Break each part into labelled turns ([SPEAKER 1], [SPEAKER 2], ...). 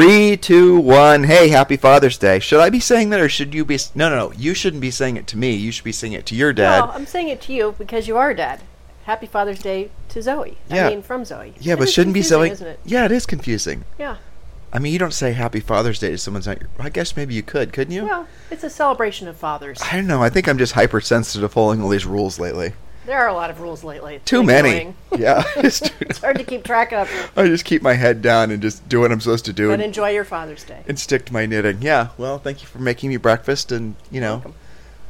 [SPEAKER 1] Three, two, one. Hey, happy Father's Day. Should I be saying that, or should you be? No, no, no. You shouldn't be saying it to me. You should be saying it to your dad.
[SPEAKER 2] Well, I'm saying it to you because you are dad. Happy Father's Day to Zoe.
[SPEAKER 1] Yeah.
[SPEAKER 2] I mean, from Zoe.
[SPEAKER 1] yeah,
[SPEAKER 2] It
[SPEAKER 1] but shouldn't be Zoe.
[SPEAKER 2] Isn't it?
[SPEAKER 1] Yeah, it is confusing.
[SPEAKER 2] Yeah.
[SPEAKER 1] I mean, you don't say Happy Father's Day to someone's not your. I guess maybe you could, couldn't you?
[SPEAKER 2] Well, it's a celebration of fathers.
[SPEAKER 1] I don't know. I think I'm just hypersensitive to following all these rules lately.
[SPEAKER 2] There are a lot of rules lately.
[SPEAKER 1] Too many. Yeah. It's
[SPEAKER 2] hard to keep track of.
[SPEAKER 1] I just keep my head down and just do what I'm supposed to do
[SPEAKER 2] But
[SPEAKER 1] and,
[SPEAKER 2] enjoy your Father's Day.
[SPEAKER 1] and stick to my knitting. Yeah. Well, thank you for making me breakfast and you know
[SPEAKER 2] Welcome.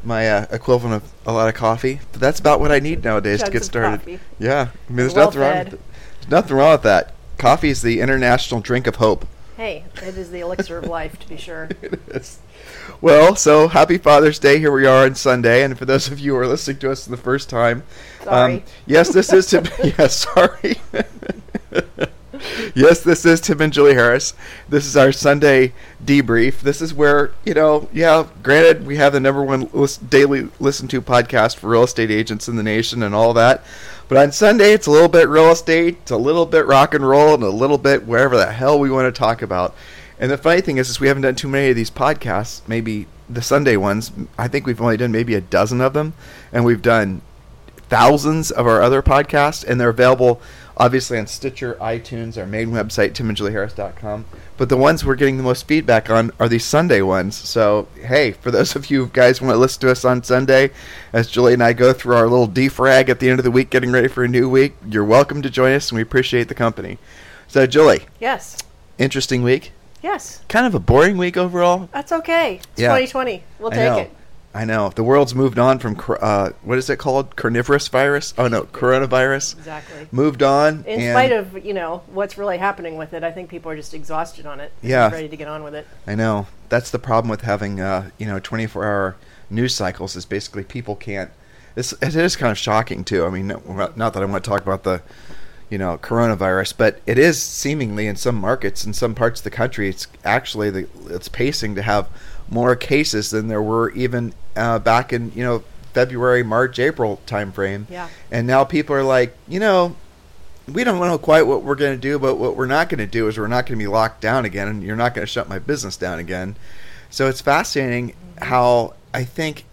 [SPEAKER 1] my uh, equivalent of a lot of coffee. But that's about what I need nowadays to get started.
[SPEAKER 2] coffee.
[SPEAKER 1] Yeah. I mean, there's
[SPEAKER 2] Well
[SPEAKER 1] nothing wrong. With it. There's nothing wrong with that. Coffee is the international drink of hope.
[SPEAKER 2] Hey, it is the elixir of life, to be sure.
[SPEAKER 1] It is. Well, so happy Father's Day. Here we are on Sunday, and for those of you who are listening to us for the first time, um, yes, this is Tim. yes, sorry. yes, this is Tim and Julie Harris. This is our Sunday debrief. This is where you know, yeah. Granted, we have the number one lis- daily listened to podcast for real estate agents in the nation and all that. But on Sunday, it's a little bit real estate, it's a little bit rock and roll, and a little bit wherever the hell we want to talk about. And the funny thing is, is we haven't done too many of these podcasts. Maybe the Sunday ones. I think we've only done maybe a dozen of them, and we've done thousands of our other podcasts, and they're available obviously on Stitcher, iTunes, our main website, timandjulieharris.com. But the ones we're getting the most feedback on are these Sunday ones. So, hey, for those of you guys who want to listen to us on Sunday, as Julie and I go through our little defrag at the end of the week, getting ready for a new week, you're welcome to join us, and we appreciate the company. So, Julie,
[SPEAKER 2] Yes.
[SPEAKER 1] interesting week.
[SPEAKER 2] Yes.
[SPEAKER 1] Kind of a boring week overall.
[SPEAKER 2] That's okay. It's
[SPEAKER 1] Yeah.
[SPEAKER 2] 2020. We'll
[SPEAKER 1] I
[SPEAKER 2] take
[SPEAKER 1] know.
[SPEAKER 2] it.
[SPEAKER 1] I know. The world's moved on from cor- uh, what is it called? Carnivorous virus? Oh no, coronavirus.
[SPEAKER 2] Exactly.
[SPEAKER 1] Moved on.
[SPEAKER 2] In
[SPEAKER 1] and
[SPEAKER 2] spite of, you know, what's really happening with it, I think people are just exhausted on it.
[SPEAKER 1] Yeah.
[SPEAKER 2] Ready to get on with it.
[SPEAKER 1] I know. That's the problem with having uh, you know 24-hour news cycles. Is basically people can't. It's, it is kind of shocking too. I mean, no- not that I want to talk about the you know coronavirus, but it is seemingly in some markets in some parts of the country, it's actually the it's pacing to have more cases than there were even uh, back in you know February, March, April timeframe.
[SPEAKER 2] Yeah.
[SPEAKER 1] And now people are like, you know, we don't know quite what we're going to do, but what we're not going to do is we're not going to be locked down again, and you're not going to shut my business down again. So it's fascinating how I think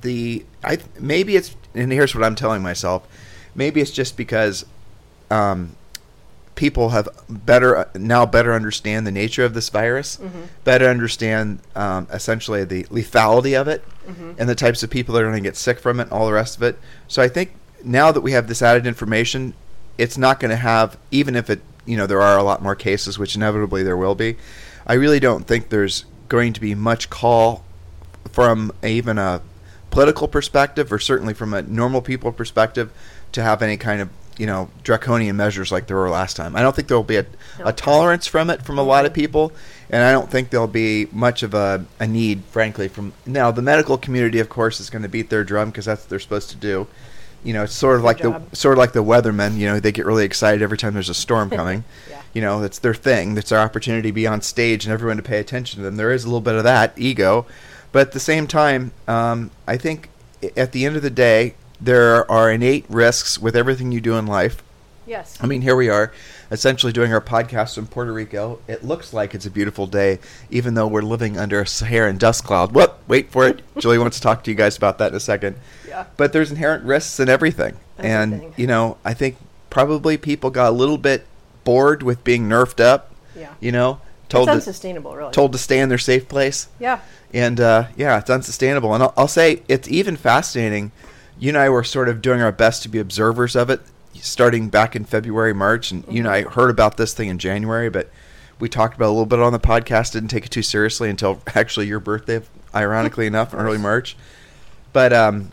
[SPEAKER 1] the I maybe it's and here's what I'm telling myself, maybe it's just because um, people have better now better understand the nature of this virus, better understand um, essentially the lethality of it, and the types of people that are going to get sick from it, and all the rest of it. So I think now that we have this added information, it's not going to have even if it you know there are a lot more cases, which inevitably there will be. I really don't think there's going to be much call from even a political perspective, or certainly from a normal people perspective, to have any kind of you know draconian measures like there were last time. I don't think there will be a, a tolerance from it from a lot of people, and I don't think there'll be much of a, a need, frankly. From now, the medical community, of course, is going to beat their drum because that's what they're supposed to do. You know, it's sort of like
[SPEAKER 2] job.
[SPEAKER 1] the sort of like the weathermen. You know, they get really excited every time there's a storm coming.
[SPEAKER 2] Yeah.
[SPEAKER 1] You know, that's their thing. That's their opportunity to be on stage and everyone to pay attention to them. There is a little bit of that ego, but at the same time, um, I think at the end of the day, there are innate risks with everything you do in life.
[SPEAKER 2] Yes.
[SPEAKER 1] I mean, here we are, essentially doing our podcast in Puerto Rico. It looks like it's a beautiful day, even though we're living under a Saharan dust cloud. Whoop! Wait for it. Julie wants to talk to you guys about that in a second.
[SPEAKER 2] Yeah.
[SPEAKER 1] But there's inherent risks in everything, and you know, I think probably people got a little bit bored with being nerfed up.
[SPEAKER 2] Yeah.
[SPEAKER 1] You know,
[SPEAKER 2] It's
[SPEAKER 1] told to,
[SPEAKER 2] unsustainable, really.
[SPEAKER 1] told to stay in their safe place
[SPEAKER 2] Yeah.
[SPEAKER 1] and uh, yeah, it's unsustainable. And I'll, I'll say it's even fascinating. You and I were sort of doing our best to be observers of it, starting back in February, March, and you and I heard about this thing in January, but we talked about it a little bit on the podcast. Didn't take it too seriously until actually your birthday, ironically enough, in early March. But um,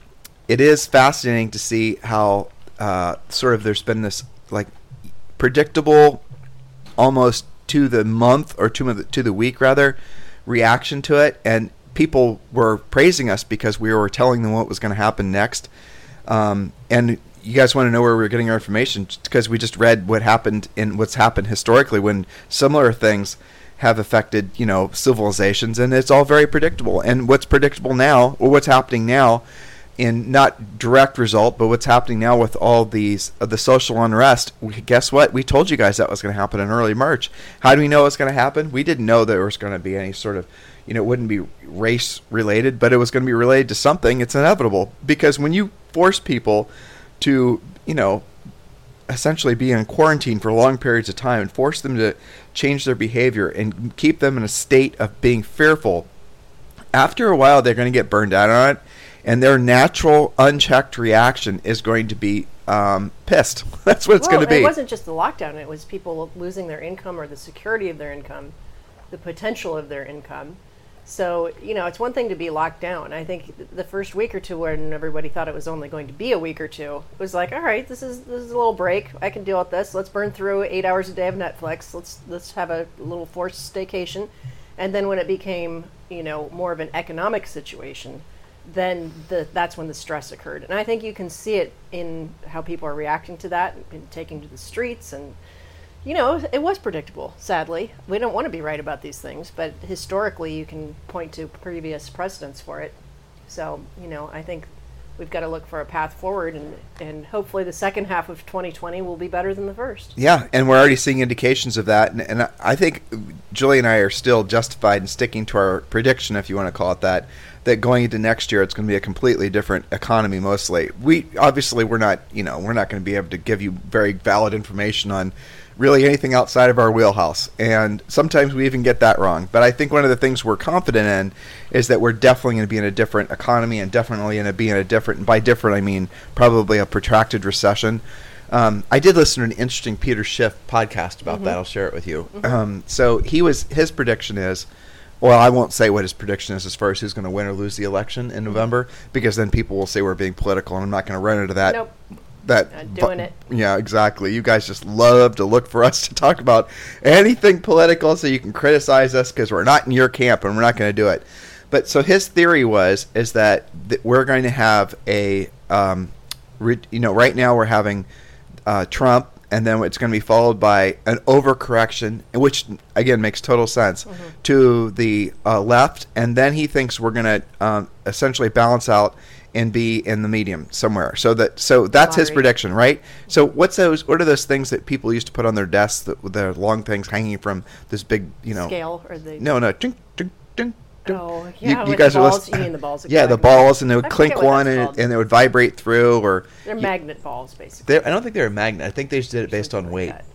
[SPEAKER 1] it is fascinating to see how uh, sort of there's been this like predictable almost to the month or to the, to the week rather reaction to it and people were praising us because we were telling them what was going to happen next um, and you guys want to know where we are getting our information because we just read what happened in what's happened historically when similar things have affected you know civilizations and it's all very predictable and what's predictable now or what's happening now in not direct result, but what's happening now with all these uh, the social unrest. We, guess what? We told you guys that was going to happen in early March. How do we know it's going to happen? We didn't know there was going to be any sort of, you know, it wouldn't be race related, but it was going to be related to something. It's inevitable because when you force people to, you know, essentially be in quarantine for long periods of time and force them to change their behavior and keep them in a state of being fearful, after a while they're going to get burned out on it and their natural unchecked reaction is going to be um, pissed. That's what it's
[SPEAKER 2] well,
[SPEAKER 1] going to be.
[SPEAKER 2] It wasn't just the lockdown; it was people losing their income or the security of their income, the potential of their income. So you know, it's one thing to be locked down. I think the first week or two, when everybody thought it was only going to be a week or two, it was like, all right, this is this is a little break. I can deal with this. Let's burn through eight hours a day of Netflix. Let's let's have a little forced staycation. And then when it became, you know, more of an economic situation, then the, that's when the stress occurred. And I think you can see it in how people are reacting to that and taking to the streets. And, you know, it was predictable, sadly. We don't want to be right about these things, but historically, you can point to previous precedents for it. So, you know, I think we've got to look for a path forward, and, and hopefully the second half of 2020 will be better than the first.
[SPEAKER 1] Yeah, and we're already seeing indications of that. And, and I think Julie and I are still justified in sticking to our prediction, if you want to call it that, that going into next year it's going to be a completely different economy. Mostly, we obviously we're not, you know, we're not going to be able to give you very valid information on really anything outside of our wheelhouse. And sometimes we even get that wrong. But I think one of the things we're confident in is that we're definitely going to be in a different economy and definitely going to be in a different, by different, I mean probably a protracted recession. Um, I did listen to an interesting Peter Schiff podcast about mm-hmm. that. I'll share it with you. Mm-hmm. Um, so he was, his prediction is, well, I won't say what his prediction is as far as who's going to win or lose the election in mm-hmm. November, because then people will say we're being political, and I'm not going to run into that
[SPEAKER 2] nope
[SPEAKER 1] that
[SPEAKER 2] Not doing it.
[SPEAKER 1] Yeah, exactly. You guys just love to look for us to talk about anything political, so you can criticize us because we're not in your camp and we're not going to do it. But so his theory was is that th- we're going to have a, um, re- you know, right now we're having uh, Trump, and then it's going to be followed by an overcorrection, which again makes total sense mm-hmm. to the uh, left, and then he thinks we're going to um, essentially balance out and be in the medium somewhere. So that so that's his prediction, right? So what's those? What are those things that people used to put on their desks? That the long things hanging from this big, you know,
[SPEAKER 2] scale or the
[SPEAKER 1] no, no, ding, ding, ding.
[SPEAKER 2] Oh, yeah, you, you guys are balls, you mean the balls?
[SPEAKER 1] Yeah, the balls, and they would I clink one, and, and they would vibrate through, or
[SPEAKER 2] they're magnet balls, basically.
[SPEAKER 1] I don't think they're a magnet. I think they just did it based on weight. Like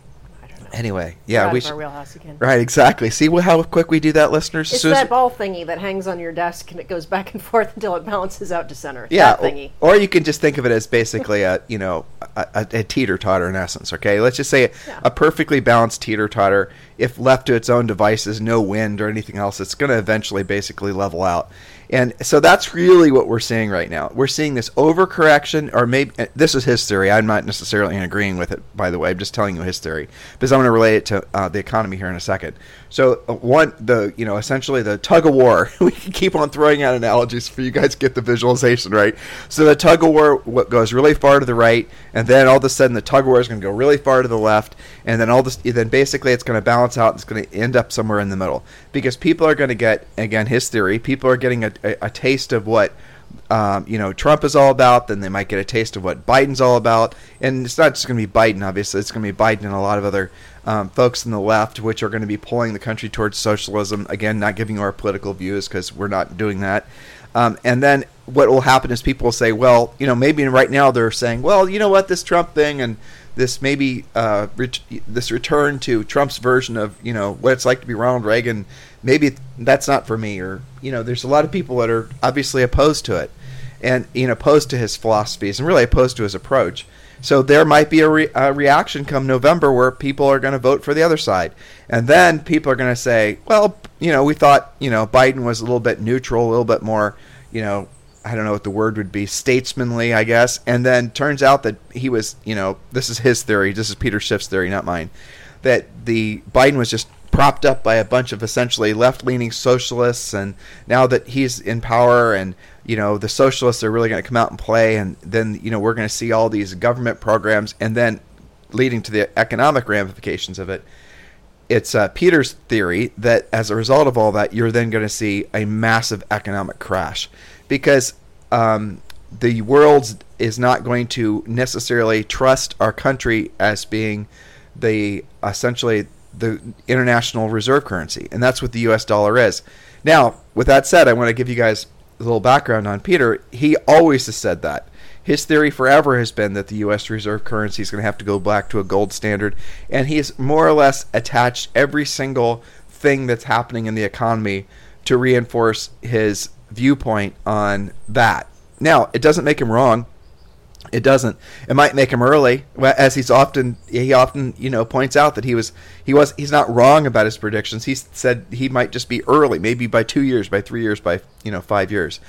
[SPEAKER 1] Anyway,
[SPEAKER 2] yeah,
[SPEAKER 1] we
[SPEAKER 2] should. wheelhouse again.
[SPEAKER 1] Right, exactly. See how quick we do that, listeners.
[SPEAKER 2] It's that ball thingy that hangs on your desk and it goes back and forth until it balances out to center.
[SPEAKER 1] Yeah,
[SPEAKER 2] that thingy.
[SPEAKER 1] Or, or you can just think of it as basically a you know a, a, a teeter totter in essence. Okay, let's just say a perfectly balanced teeter totter. If left to its own devices, no wind or anything else, it's going to eventually basically level out. And so that's really what we're seeing right now. We're seeing this overcorrection, or maybe uh, this is his theory. I'm not necessarily agreeing with it, by the way. I'm just telling you his theory because I'm going to relate it to uh, the economy here in a second. So uh, one, the you know, essentially the tug of war. we can keep on throwing out analogies for you guys get the visualization right. So the tug of war goes really far to the right, and then all of a sudden the tug of war is going to go really far to the left, and then all this, then basically it's going to balance out. It's going to end up somewhere in the middle because people are going to get again his theory. People are getting a, a, a taste of what um, you know Trump is all about. Then they might get a taste of what Biden's all about, and it's not just going to be Biden. Obviously, it's going to be Biden and a lot of other um, folks in the left, which are going to be pulling the country towards socialism. Again, not giving our political views because we're not doing that. Um, and then what will happen is people will say, well, you know, maybe right now they're saying, well, you know what, this Trump thing and this maybe uh, ret- this return to Trump's version of you know what it's like to be Ronald Reagan. Maybe that's not for me, or you know, there's a lot of people that are obviously opposed to it, and you know, opposed to his philosophies and really opposed to his approach. So there might be a, re- a reaction come November where people are going to vote for the other side, and then people are going to say, well, you know, we thought you know Biden was a little bit neutral, a little bit more, you know, I don't know what the word would be, statesmanly, I guess. And then turns out that he was, you know, this is his theory, this is Peter Schiff's theory, not mine, that the Biden was just propped up by a bunch of essentially left-leaning socialists, and now that he's in power, and you know the socialists are really going to come out and play, and then you know we're going to see all these government programs, and then leading to the economic ramifications of it. It's uh, Peter's theory that as a result of all that, you're then going to see a massive economic crash because um, the world is not going to necessarily trust our country as being the essentially the international reserve currency, and that's what the U.S. dollar is. Now, with that said, I want to give you guys little background on Peter. He always has said that. His theory forever has been that the U.S. reserve currency is going to have to go back to a gold standard, and he's more or less attached every single thing that's happening in the economy to reinforce his viewpoint on that. Now, it doesn't make him wrong. It doesn't. It might make him early, as he's often he often you know points out that he was he was he's not wrong about his predictions. He said he might just be early, maybe by two years, by three years, by you know five years.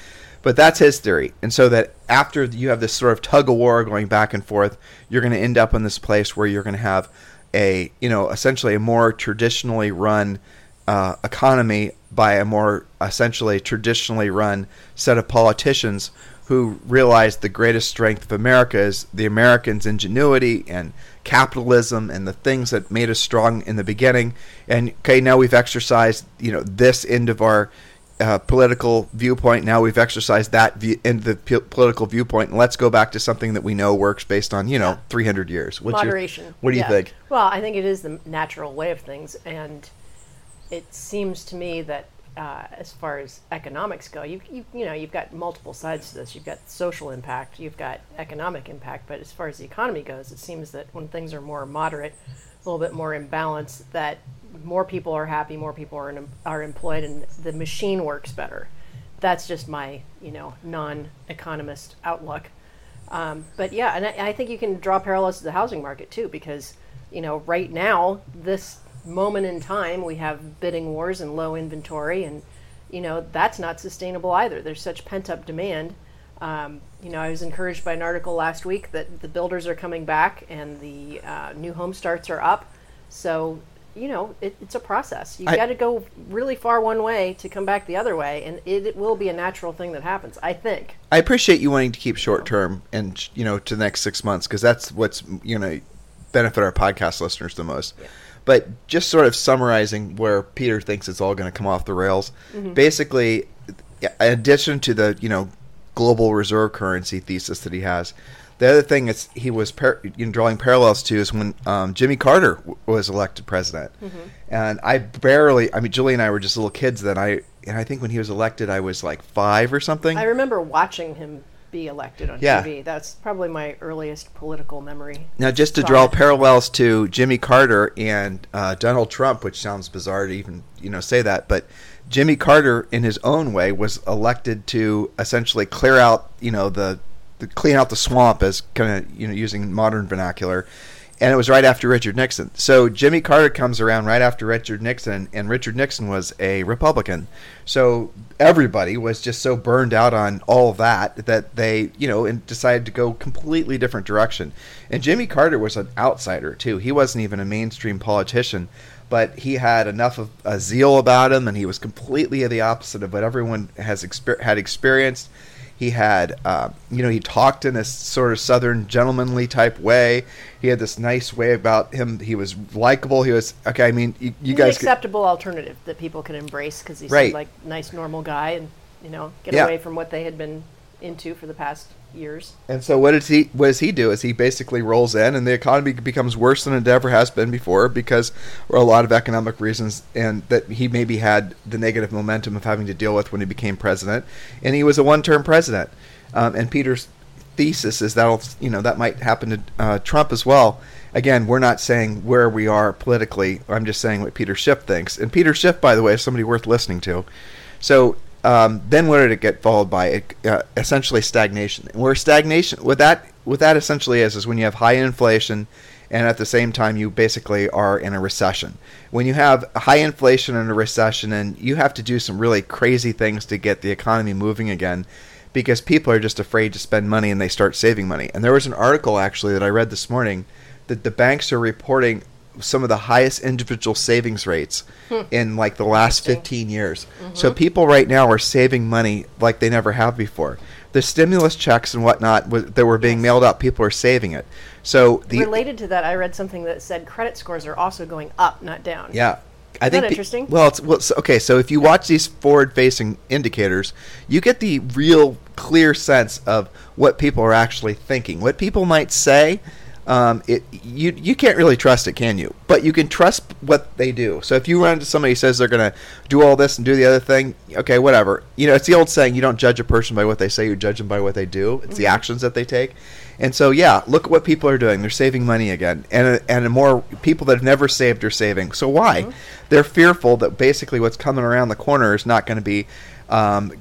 [SPEAKER 1] But that's his theory, and so that after you have this sort of tug of war going back and forth, you're going to end up in this place where you're going to have a you know essentially a more traditionally run uh, economy by a more essentially traditionally run set of politicians who realized the greatest strength of America is the Americans' ingenuity and capitalism and the things that made us strong in the beginning. And okay, now we've exercised, you know, this end of our uh, political viewpoint. Now we've exercised that view, end of the p- political viewpoint, and let's go back to something that we know works based on, you know,
[SPEAKER 2] Yeah.
[SPEAKER 1] 300 years. What's your-
[SPEAKER 2] Moderation.
[SPEAKER 1] what do you think?
[SPEAKER 2] Well, I think it is the natural way of things, and it seems to me that uh, as far as economics go, you, you you know you've got multiple sides to this. You've got social impact, you've got economic impact, but as far as the economy goes, it seems that when things are more moderate, a little bit more in balance, that more people are happy, more people are in, are employed, and the machine works better. That's just my you know non-economist outlook. Um, but yeah, and I, I think you can draw parallels to the housing market too, because you know right now, this moment in time, we have bidding wars and low inventory, and you know that's not sustainable either. There's such pent up demand. Um, you know, I was encouraged by an article last week that the builders are coming back and the uh, new home starts are up. So you know, it, it's a process. You got to go really far one way to come back the other way, and it, it will be a natural thing that happens. I think.
[SPEAKER 1] I appreciate you wanting to keep short term and you know to the next six months because that's what's you know benefit our podcast listeners the most. But just sort of summarizing where Peter thinks it's all going to come off the rails. Basically, in addition to the you know global reserve currency thesis that he has, the other thing is he was par- you know, drawing parallels to is when um, Jimmy Carter w- was elected president, and I barely. I mean, Julie and I were just little kids then. I and I think when he was elected, I was like five or something.
[SPEAKER 2] I remember watching him be elected on
[SPEAKER 1] Yeah.
[SPEAKER 2] TV. That's probably my earliest political memory.
[SPEAKER 1] Now, just to
[SPEAKER 2] Sorry.
[SPEAKER 1] draw parallels to Jimmy Carter and uh, Donald Trump, which sounds bizarre to even you know say that, but Jimmy Carter, in his own way, was elected to essentially clear out you know the, the clean out the swamp, as kind of you know using modern vernacular, and it was right after Richard Nixon. So Jimmy Carter comes around right after Richard Nixon, and Richard Nixon was a Republican. So everybody was just so burned out on all that that they, you know, and decided to go completely different direction. And Jimmy Carter was an outsider too. He wasn't even a mainstream politician, but he had enough of a zeal about him, and he was completely the opposite of what everyone has exper- had experienced. He had, uh, you know, he talked in a sort of southern gentlemanly type way. He had this nice way about him. He was likable. He was okay. I mean, you, you guys,
[SPEAKER 2] an
[SPEAKER 1] could-
[SPEAKER 2] acceptable alternative that people can embrace because he
[SPEAKER 1] Right.
[SPEAKER 2] seemed like a nice, normal guy, and you know, get
[SPEAKER 1] Yeah.
[SPEAKER 2] away from what they had been into for the past years.
[SPEAKER 1] And so what does he what does he do? Is he basically rolls in and the economy becomes worse than it ever has been before because for a lot of economic reasons and that he maybe had the negative momentum of having to deal with when he became president. And he was a one term president. Um, and Peter's thesis is that'll you know that might happen to uh, Trump as well. Again, we're not saying where we are politically. I'm just saying what Peter Schiff thinks. And Peter Schiff, by the way, is somebody worth listening to. So um, then what did it get followed by? It, uh, essentially stagflation. And where stagflation, what that what that essentially is, is when you have high inflation, and at the same time you basically are in a recession. When you have high inflation and a recession, and you have to do some really crazy things to get the economy moving again, because people are just afraid to spend money and they start saving money. And there was an article actually that I read this morning that the banks are reporting some of the highest individual savings rates hmm. in like the last 15 years. Mm-hmm. So people right now are saving money like they never have before. The stimulus checks and whatnot wa- that were being
[SPEAKER 2] Yes.
[SPEAKER 1] mailed out, people are saving it. So the
[SPEAKER 2] Related to that, I read something that said credit scores are also going up, not down.
[SPEAKER 1] yeah, I think
[SPEAKER 2] interesting?
[SPEAKER 1] well, it's well, so, okay. So if you watch these forward-facing indicators, you get the real clear sense of what people are actually thinking. What people might say, um, it you you can't really trust it, can you? But you can trust what they do. So if you run into somebody who says they're going to do all this and do the other thing, okay, whatever. You know, it's the old saying: you don't judge a person by what they say, you judge them by what they do. It's the actions that they take. And so, yeah, look at what people are doing. They're saving money again, and and more people that have never saved are saving. So why? They're fearful that basically what's coming around the corner is not going to be, um,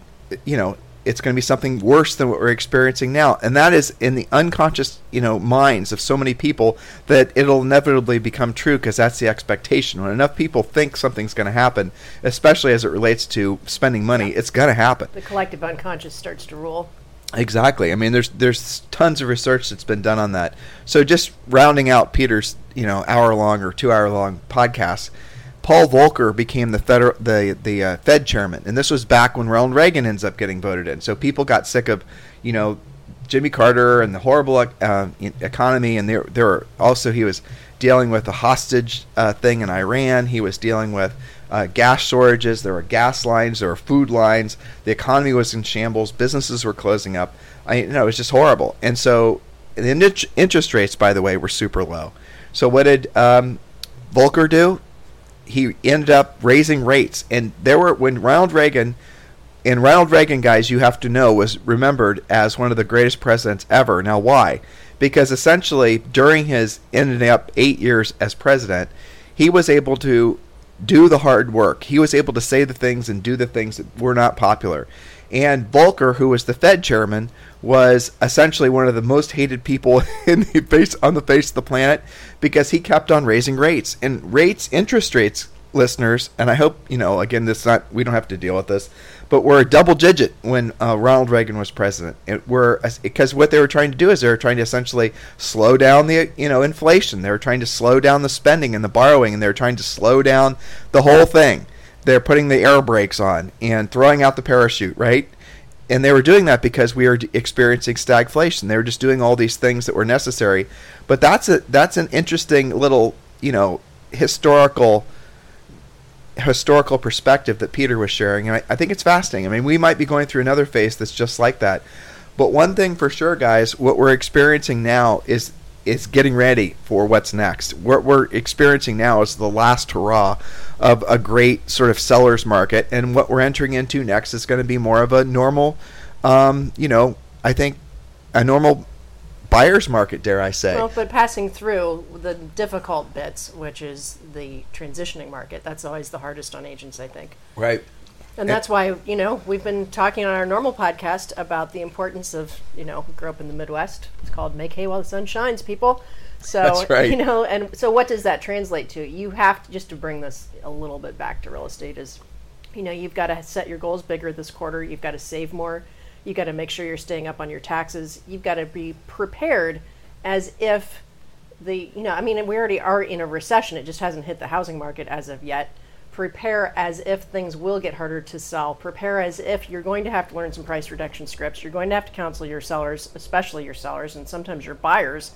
[SPEAKER 1] you know, it's going to be something worse than what we're experiencing now, and that is in the unconscious, you know, minds of so many people that it'll inevitably become true because that's the expectation. When enough people think something's going to happen, especially as it relates to spending money, it's going to happen.
[SPEAKER 2] The collective unconscious starts to rule.
[SPEAKER 1] Exactly. I mean, there's there's tons of research that's been done on that. So just rounding out Peter's you know hour long or two hour long podcast, Paul Volcker became the federal the the uh, Fed chairman, and this was back when Ronald Reagan ends up getting voted in. So people got sick of you know Jimmy Carter and the horrible uh, economy, and there there were also he was dealing with the hostage uh, thing in Iran. He was dealing with uh, gas shortages. There were gas lines. There were food lines. The economy was in shambles. Businesses were closing up. I you know it was just horrible. And so the interest rates, by the way, were super low. So what did um, Volcker do? He ended up raising rates, and there were when Ronald Reagan and Ronald Reagan, guys, you have to know, was remembered as one of the greatest presidents ever. Now, why? Because essentially, during his ending up eight years as president, he was able to do the hard work. He was able to say the things and do the things that were not popular. And Volcker, who was the Fed chairman, was essentially one of the most hated people in the face on the face of the planet because he kept on raising rates and rates, interest rates, listeners. And I hope you know. Again, this not we don't have to deal with this, but we're a double digit when uh, Ronald Reagan was president. It, we're because what they were trying to do is they were trying to essentially slow down the you know inflation. They were trying to slow down the spending and the borrowing, and they were trying to slow down the whole thing. They're putting the air brakes on and throwing out the parachute, right? And they were doing that because we were experiencing stagflation. They were just doing all these things that were necessary. But that's a that's an interesting little you know historical historical perspective that Peter was sharing, and I, I think it's fascinating. I mean, we might be going through another phase that's just like that. But one thing for sure, guys, what we're experiencing now is is getting ready for what's next. What we're experiencing now is the last hurrah of a great sort of seller's market, and what we're entering into next is going to be more of a normal, um, you know, I think a normal buyer's market, dare I say?
[SPEAKER 2] Well, but passing through the difficult bits, which is the transitioning market, that's always the hardest on agents, I think.
[SPEAKER 1] right.
[SPEAKER 2] And that's why, you know, we've been talking on our normal podcast about the importance of, you know, grew up in the Midwest. It's called Make Hay While the Sun Shines, people. So,
[SPEAKER 1] That's right.
[SPEAKER 2] you know, and so what does that translate to? You have to, just to bring this a little bit back to real estate, is, you know, you've got to set your goals bigger this quarter. You've got to save more. You've got to make sure you're staying up on your taxes. You've got to be prepared as if the, you know, I mean, we already are in a recession. It just hasn't hit the housing market as of yet prepare as if things will get harder to sell. Prepare as if you're going to have to learn some price reduction scripts. You're going to have to counsel your sellers, especially your sellers and sometimes your buyers,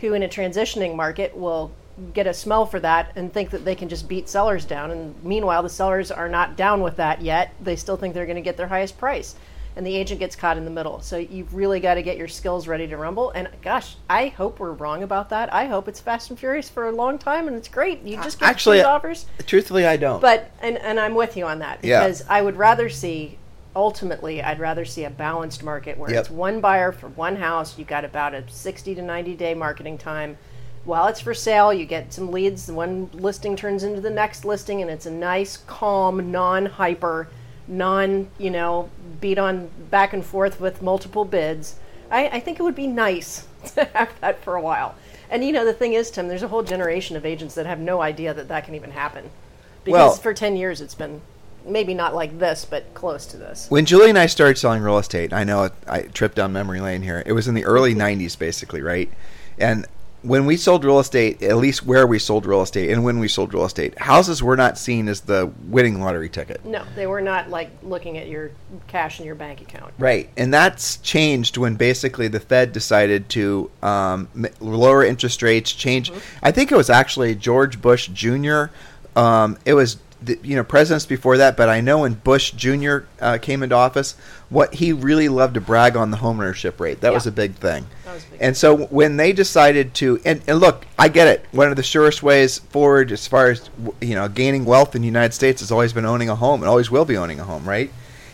[SPEAKER 2] who in a transitioning market will get a smell for that and think that they can just beat sellers down. And meanwhile, the sellers are not down with that yet. They still think they're going to get their highest price. And the agent gets caught in the middle. So you've really got to get your skills ready to rumble. And gosh, I hope we're wrong about that. I hope it's fast and furious for a long time and it's great. You just get
[SPEAKER 1] Actually,
[SPEAKER 2] offers.
[SPEAKER 1] Truthfully, I don't.
[SPEAKER 2] But and and I'm with you on that
[SPEAKER 1] Yeah.
[SPEAKER 2] because I would rather see ultimately I'd rather see a balanced market where
[SPEAKER 1] Yep.
[SPEAKER 2] it's one buyer for one house. You've got about a 60 to 90 day marketing time. While it's for sale, you get some leads. The one listing turns into the next listing, and it's a nice, calm, non-hyper, non you know beat on back and forth with multiple bids. I, I think it would be nice to have that for a while. And you know the thing is, Tim, there's a whole generation of agents that have no idea that that can even happen because
[SPEAKER 1] Well-
[SPEAKER 2] for 10 years it's been maybe not like this but close to this
[SPEAKER 1] when Julie and I started selling real estate, I know I tripped down memory lane here. It was in the early '90s, basically, right? And when we sold real estate, at least where we sold real estate and when we sold real estate, houses were not seen as the winning lottery ticket.
[SPEAKER 2] no they were not like looking at your cash in your bank account
[SPEAKER 1] Right, and that's changed when basically the Fed decided to um, lower interest rates. Change. I think it was actually George Bush Jr. Um, it was the, you know presidents before that, but I know when Bush Jr. Uh, came into office, what he really loved to brag on the homeownership rate. That
[SPEAKER 2] Yeah.
[SPEAKER 1] was a big thing.
[SPEAKER 2] Big.
[SPEAKER 1] And so when they decided to, and, and look, I get it. One of the surest ways forward, as far as you know, gaining wealth in the United States, has always been owning a home, and always will be owning a home, right?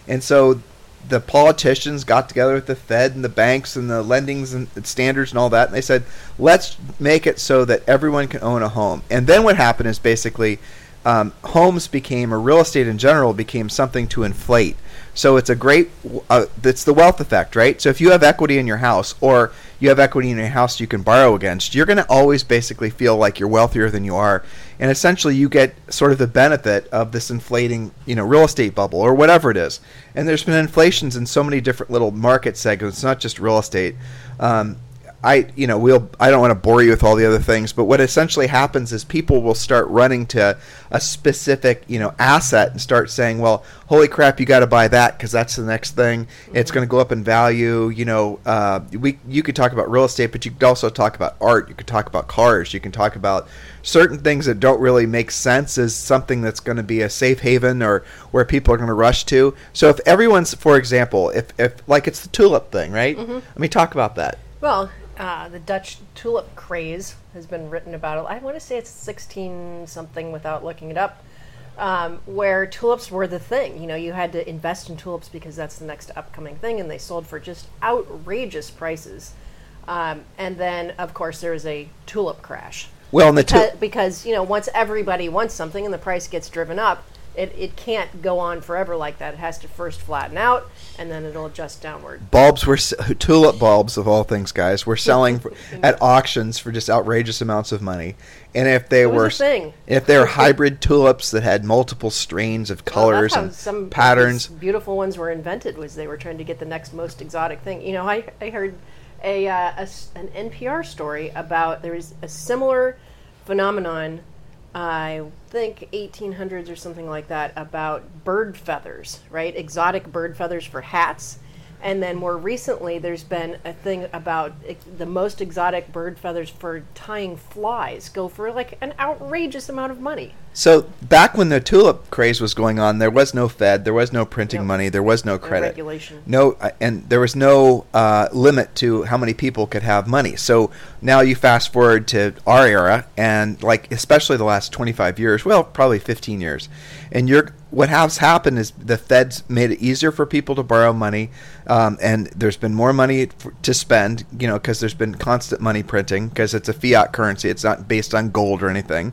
[SPEAKER 1] And so the politicians got together with the Fed and the banks and the lendings and standards and all that, and they said, let's make it so that everyone can own a home. And then what happened is basically um, homes became, or real estate in general, became something to inflate. So it's a great, uh, it's the wealth effect, right? So if you have equity in your house, or you have equity in your house you can borrow against, you're going to always basically feel like you're wealthier than you are, and essentially you get sort of the benefit of this inflating, you know, real estate bubble or whatever it is. And there's been inflations in so many different little market segments, not just real estate. Um, I you know we'll I don't want to bore you with all the other things, but what essentially happens is people will start running to a specific you know asset and start saying, well, holy crap, you got to buy that because that's the next thing. It's going to go up in value. You know, uh, we you could talk about real estate, but you could also talk about art. You could talk about cars. You can talk about certain things that don't really make sense as something that's going to be a safe haven or where people are going to rush to. So if everyone's, for example, if if like it's the tulip thing, right? Let me talk about that.
[SPEAKER 2] Well, uh, the Dutch tulip craze has been written about. I want to say it's 16 something without looking it up, um, where tulips were the thing. You know, you had to invest in tulips because that's the next upcoming thing, and they sold for just outrageous prices. Um, and then, of course, there was a tulip crash.
[SPEAKER 1] Well, and the
[SPEAKER 2] because,
[SPEAKER 1] tu-
[SPEAKER 2] because you know once everybody wants something and the price gets driven up it, it can't go on forever like that. It has to first flatten out and then it'll adjust downward.
[SPEAKER 1] Bulbs were tulip bulbs of all things, guys. Were selling for, at auctions for just outrageous amounts of money, and if they were if they were hybrid tulips that had multiple strains of colors
[SPEAKER 2] how
[SPEAKER 1] and
[SPEAKER 2] some
[SPEAKER 1] patterns,
[SPEAKER 2] beautiful ones were invented was they were trying to get the next most exotic thing. You know i, I heard a, uh, a an npr story about there is a similar phenomenon i think 1800s or something like that about bird feathers right? Exotic bird feathers for hats. And then more recently there's been a thing about the most exotic bird feathers for tying flies go for like an outrageous amount of money
[SPEAKER 1] So back when the tulip craze was going on, there was no Fed, there was no printing money, there was no credit,
[SPEAKER 2] regulation.
[SPEAKER 1] no, uh, and there was no uh, limit to how many people could have money. So now you fast forward to our era, and like especially the last twenty five years, well, probably fifteen years, and you're what has happened is the Fed's made it easier for people to borrow money, um, and there's been more money f- to spend, you know, because there's been constant money printing because it's a fiat currency, it's not based on gold or anything.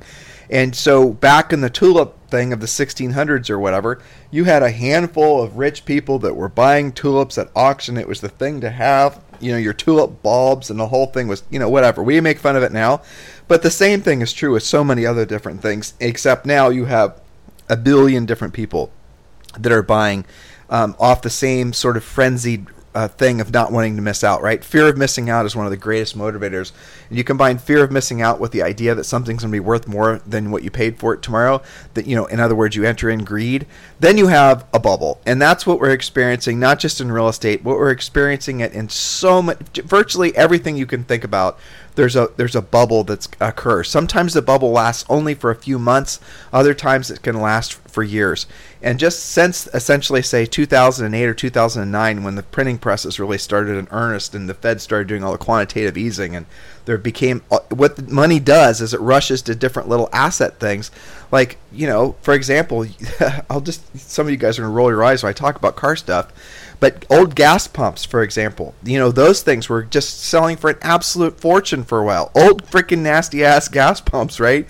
[SPEAKER 1] And so back in the tulip thing of the 1600s or whatever, you had a handful of rich people that were buying tulips at auction. It was the thing to have, you know, your tulip bulbs and the whole thing was, you know, whatever. We make fun of it now, but the same thing is true with so many other different things, except now you have a billion different people that are buying um, off the same sort of frenzied uh, thing of not wanting to miss out, right? Fear of missing out is one of the greatest motivators. And you combine fear of missing out with the idea that something's going to be worth more than what you paid for it tomorrow, that, you know, in other words, you enter in greed, then you have a bubble. And that's what we're experiencing, not just in real estate, but we're experiencing it in so much, virtually everything you can think about. There's a there's a bubble that's occurs. Sometimes the bubble lasts only for a few months. Other times it can last for years. And just since essentially say 2008 or 2009, when the printing presses really started in earnest and the Fed started doing all the quantitative easing, and there became uh, what money does is it rushes to different little asset things. Like you know, for example, I'll just some of you guys are gonna roll your eyes when I talk about car stuff. But old gas pumps, for example, you know, those things were just selling for an absolute fortune for a while. Old freaking nasty ass gas pumps, right?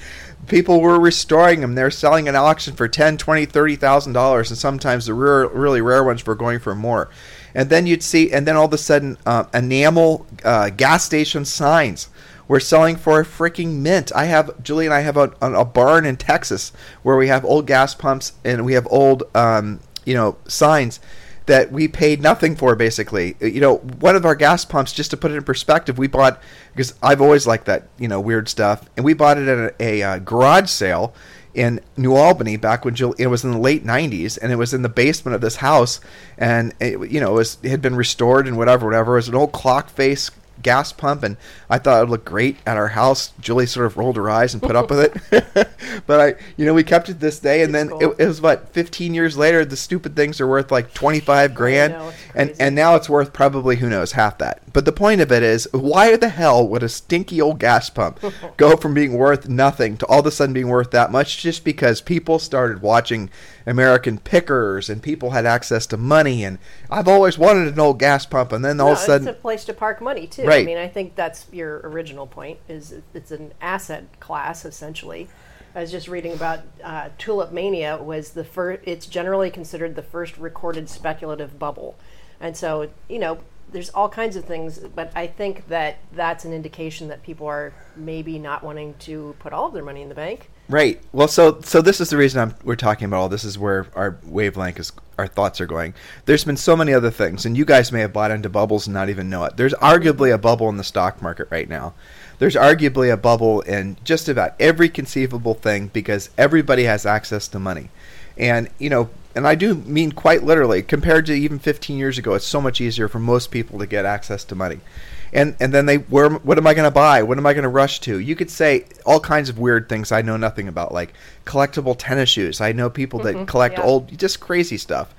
[SPEAKER 1] People were restoring them. They're selling at auction for ten, twenty, thirty thousand dollars, and sometimes the rare, really rare ones were going for more. And then you'd see, and then all of a sudden, uh, enamel uh, gas station signs were selling for a freaking mint. I have Julie and I have a, a barn in Texas where we have old gas pumps and we have old, um, you know, signs that we paid nothing for basically you know one of our gas pumps just to put it in perspective we bought because i've always liked that you know weird stuff and we bought it at a, a, uh garage sale in new albany back when Jill, it was in the late 90s and it was in the basement of this house and it, you know it, was, it had been restored and whatever whatever it was an old clock face gas pump, and I thought it would look great at our house. Julie sort of rolled her eyes and put up with it, but I, you know, we kept it this day, and
[SPEAKER 2] It's
[SPEAKER 1] then
[SPEAKER 2] cool.
[SPEAKER 1] it, it was what 15 years later. The stupid things are worth like 25 grand,
[SPEAKER 2] know,
[SPEAKER 1] and and now it's worth probably who knows half that. But the point of it is, why the hell would a stinky old gas pump go from being worth nothing to all of a sudden being worth that much just because people started watching American Pickers and people had access to money and I've always wanted an old gas pump and then all
[SPEAKER 2] No,
[SPEAKER 1] of a sudden
[SPEAKER 2] it's a place to park money too.
[SPEAKER 1] Right.
[SPEAKER 2] I mean, I think that's your original point. Is it's an asset class essentially. I was just reading about uh, tulip mania was the first. It's generally considered the first recorded speculative bubble, and so you know there's all kinds of things. But I think that that's an indication that people are maybe not wanting to put all of their money in the bank.
[SPEAKER 1] Right. Well, so so this is the reason I'm, we're talking about all this. Is where our wavelength is, our thoughts are going. There's been so many other things, and you guys may have bought into bubbles and not even know it. There's arguably a bubble in the stock market right now. There's arguably a bubble in just about every conceivable thing because everybody has access to money, and you know, and I do mean quite literally. Compared to even 15 years ago, it's so much easier for most people to get access to money and and then they where what am I going to buy? What am I going to rush to? You could say all kinds of weird things I know nothing about, like collectible tennis shoes. I know people that collect
[SPEAKER 2] yeah.
[SPEAKER 1] old, just crazy stuff.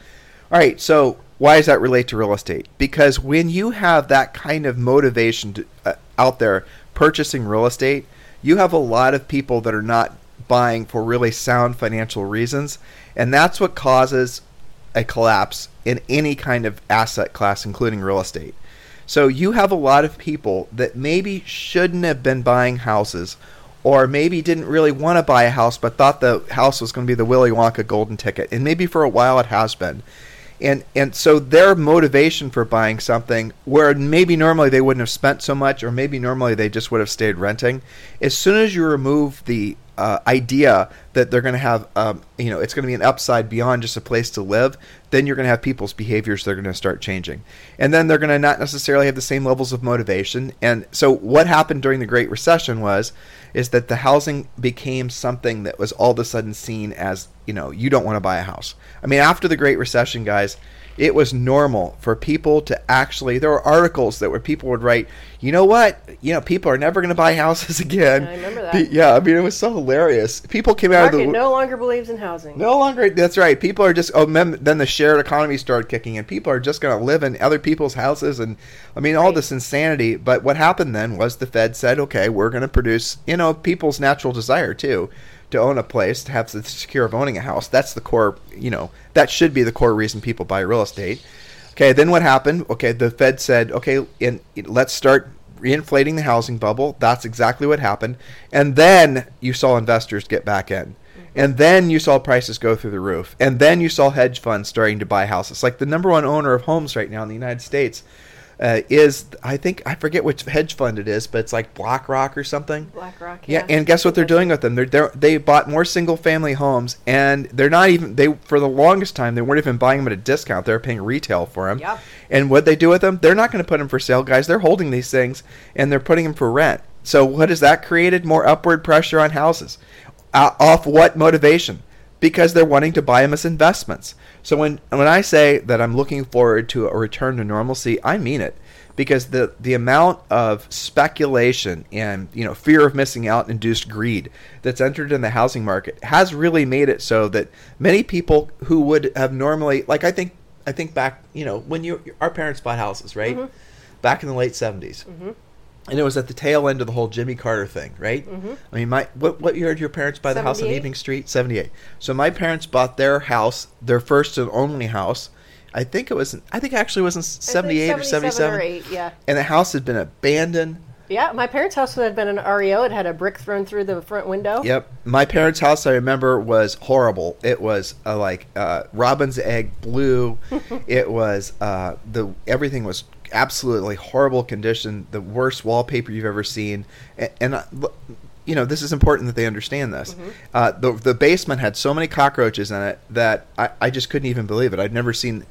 [SPEAKER 1] All right, so why does that relate to real estate? Because when you have that kind of motivation to, uh, out there purchasing real estate, you have a lot of people that are not buying for really sound financial reasons, and that's what causes a collapse in any kind of asset class, including real estate. So you have a lot of people that maybe shouldn't have been buying houses or maybe didn't really want to buy a house but thought the house was going to be the Willy Wonka golden ticket and maybe for a while it has been. And and so their motivation for buying something where maybe normally they wouldn't have spent so much or maybe normally they just would have stayed renting as soon as you remove the uh, idea that they're going to have, um, you know, it's going to be an upside beyond just a place to live, then you're going to have people's behaviors that are going to start changing. And then they're going to not necessarily have the same levels of motivation. And so what happened during the Great Recession was, is that the housing became something that was all of a sudden seen as, you know, you don't want to buy a house. I mean, after the Great Recession, guys, it was normal for people to actually there were articles that where people would write you know what? You know people are never going to buy houses again.
[SPEAKER 2] I remember that.
[SPEAKER 1] Yeah i mean it was so hilarious. People came out of the
[SPEAKER 2] no longer believes in housing.
[SPEAKER 1] no longer that's right. People are just oh mem- then the shared economy started kicking in. People are just going to live in other people's houses and i mean all
[SPEAKER 2] Right.
[SPEAKER 1] this insanity. But what happened then was the fed said okay we're going to produce you know people's natural desire too to own a place to have the secure of owning a house. That's the core you know that should be the core reason people buy real estate. Okay then what happened? Okay the fed said okay in, let's start reinflating the housing bubble. That's exactly what happened. And then you saw investors get back in. Mm-hmm. And then you saw prices go through the roof. And then you saw hedge funds starting to buy houses. Like the number one owner of homes right now in the United States uh, is, I think, I forget which hedge fund it is, but it's like BlackRock or something.
[SPEAKER 2] BlackRock.
[SPEAKER 1] Yeah, and guess what they're doing with them? They're, they're they bought more single family homes, and they're not even they for the longest time they weren't even buying them at a discount. They're paying retail for them.
[SPEAKER 2] Yep.
[SPEAKER 1] And what they do with them? They're not going to put them for sale, guys. They're holding these things and they're putting them for rent. So what has that created? More upward pressure on houses. Uh, off what motivation? Because they're wanting to buy them as investments. So when when I say that I'm looking forward to a return to normalcy, I mean it. Because the the amount of speculation and you know fear of missing out induced greed that's entered in the housing market has really made it so that many people who would have normally like I think I think back you know when you our parents bought houses right? Mm-hmm. Back in the late 70s and it was at the tail end of the whole Jimmy Carter thing right I mean my what what year did your parents buy the house on Evening Street 78 so my parents bought their house their first and only house I think it was I think actually was in 78 or 77
[SPEAKER 2] yeah.
[SPEAKER 1] and the house had been abandoned.
[SPEAKER 2] Yeah, my parents' house had been an REO. It had a brick thrown through the front window.
[SPEAKER 1] Yep, my parents' house I remember was horrible. It was uh, like uh, robin's egg blue. it was uh, the everything was absolutely horrible condition. The worst wallpaper you've ever seen, and. and uh, you know, this is important that they understand this.
[SPEAKER 2] Mm-hmm.
[SPEAKER 1] Uh, the the basement had so many cockroaches in it that I, I just couldn't even believe it. I'd never seen,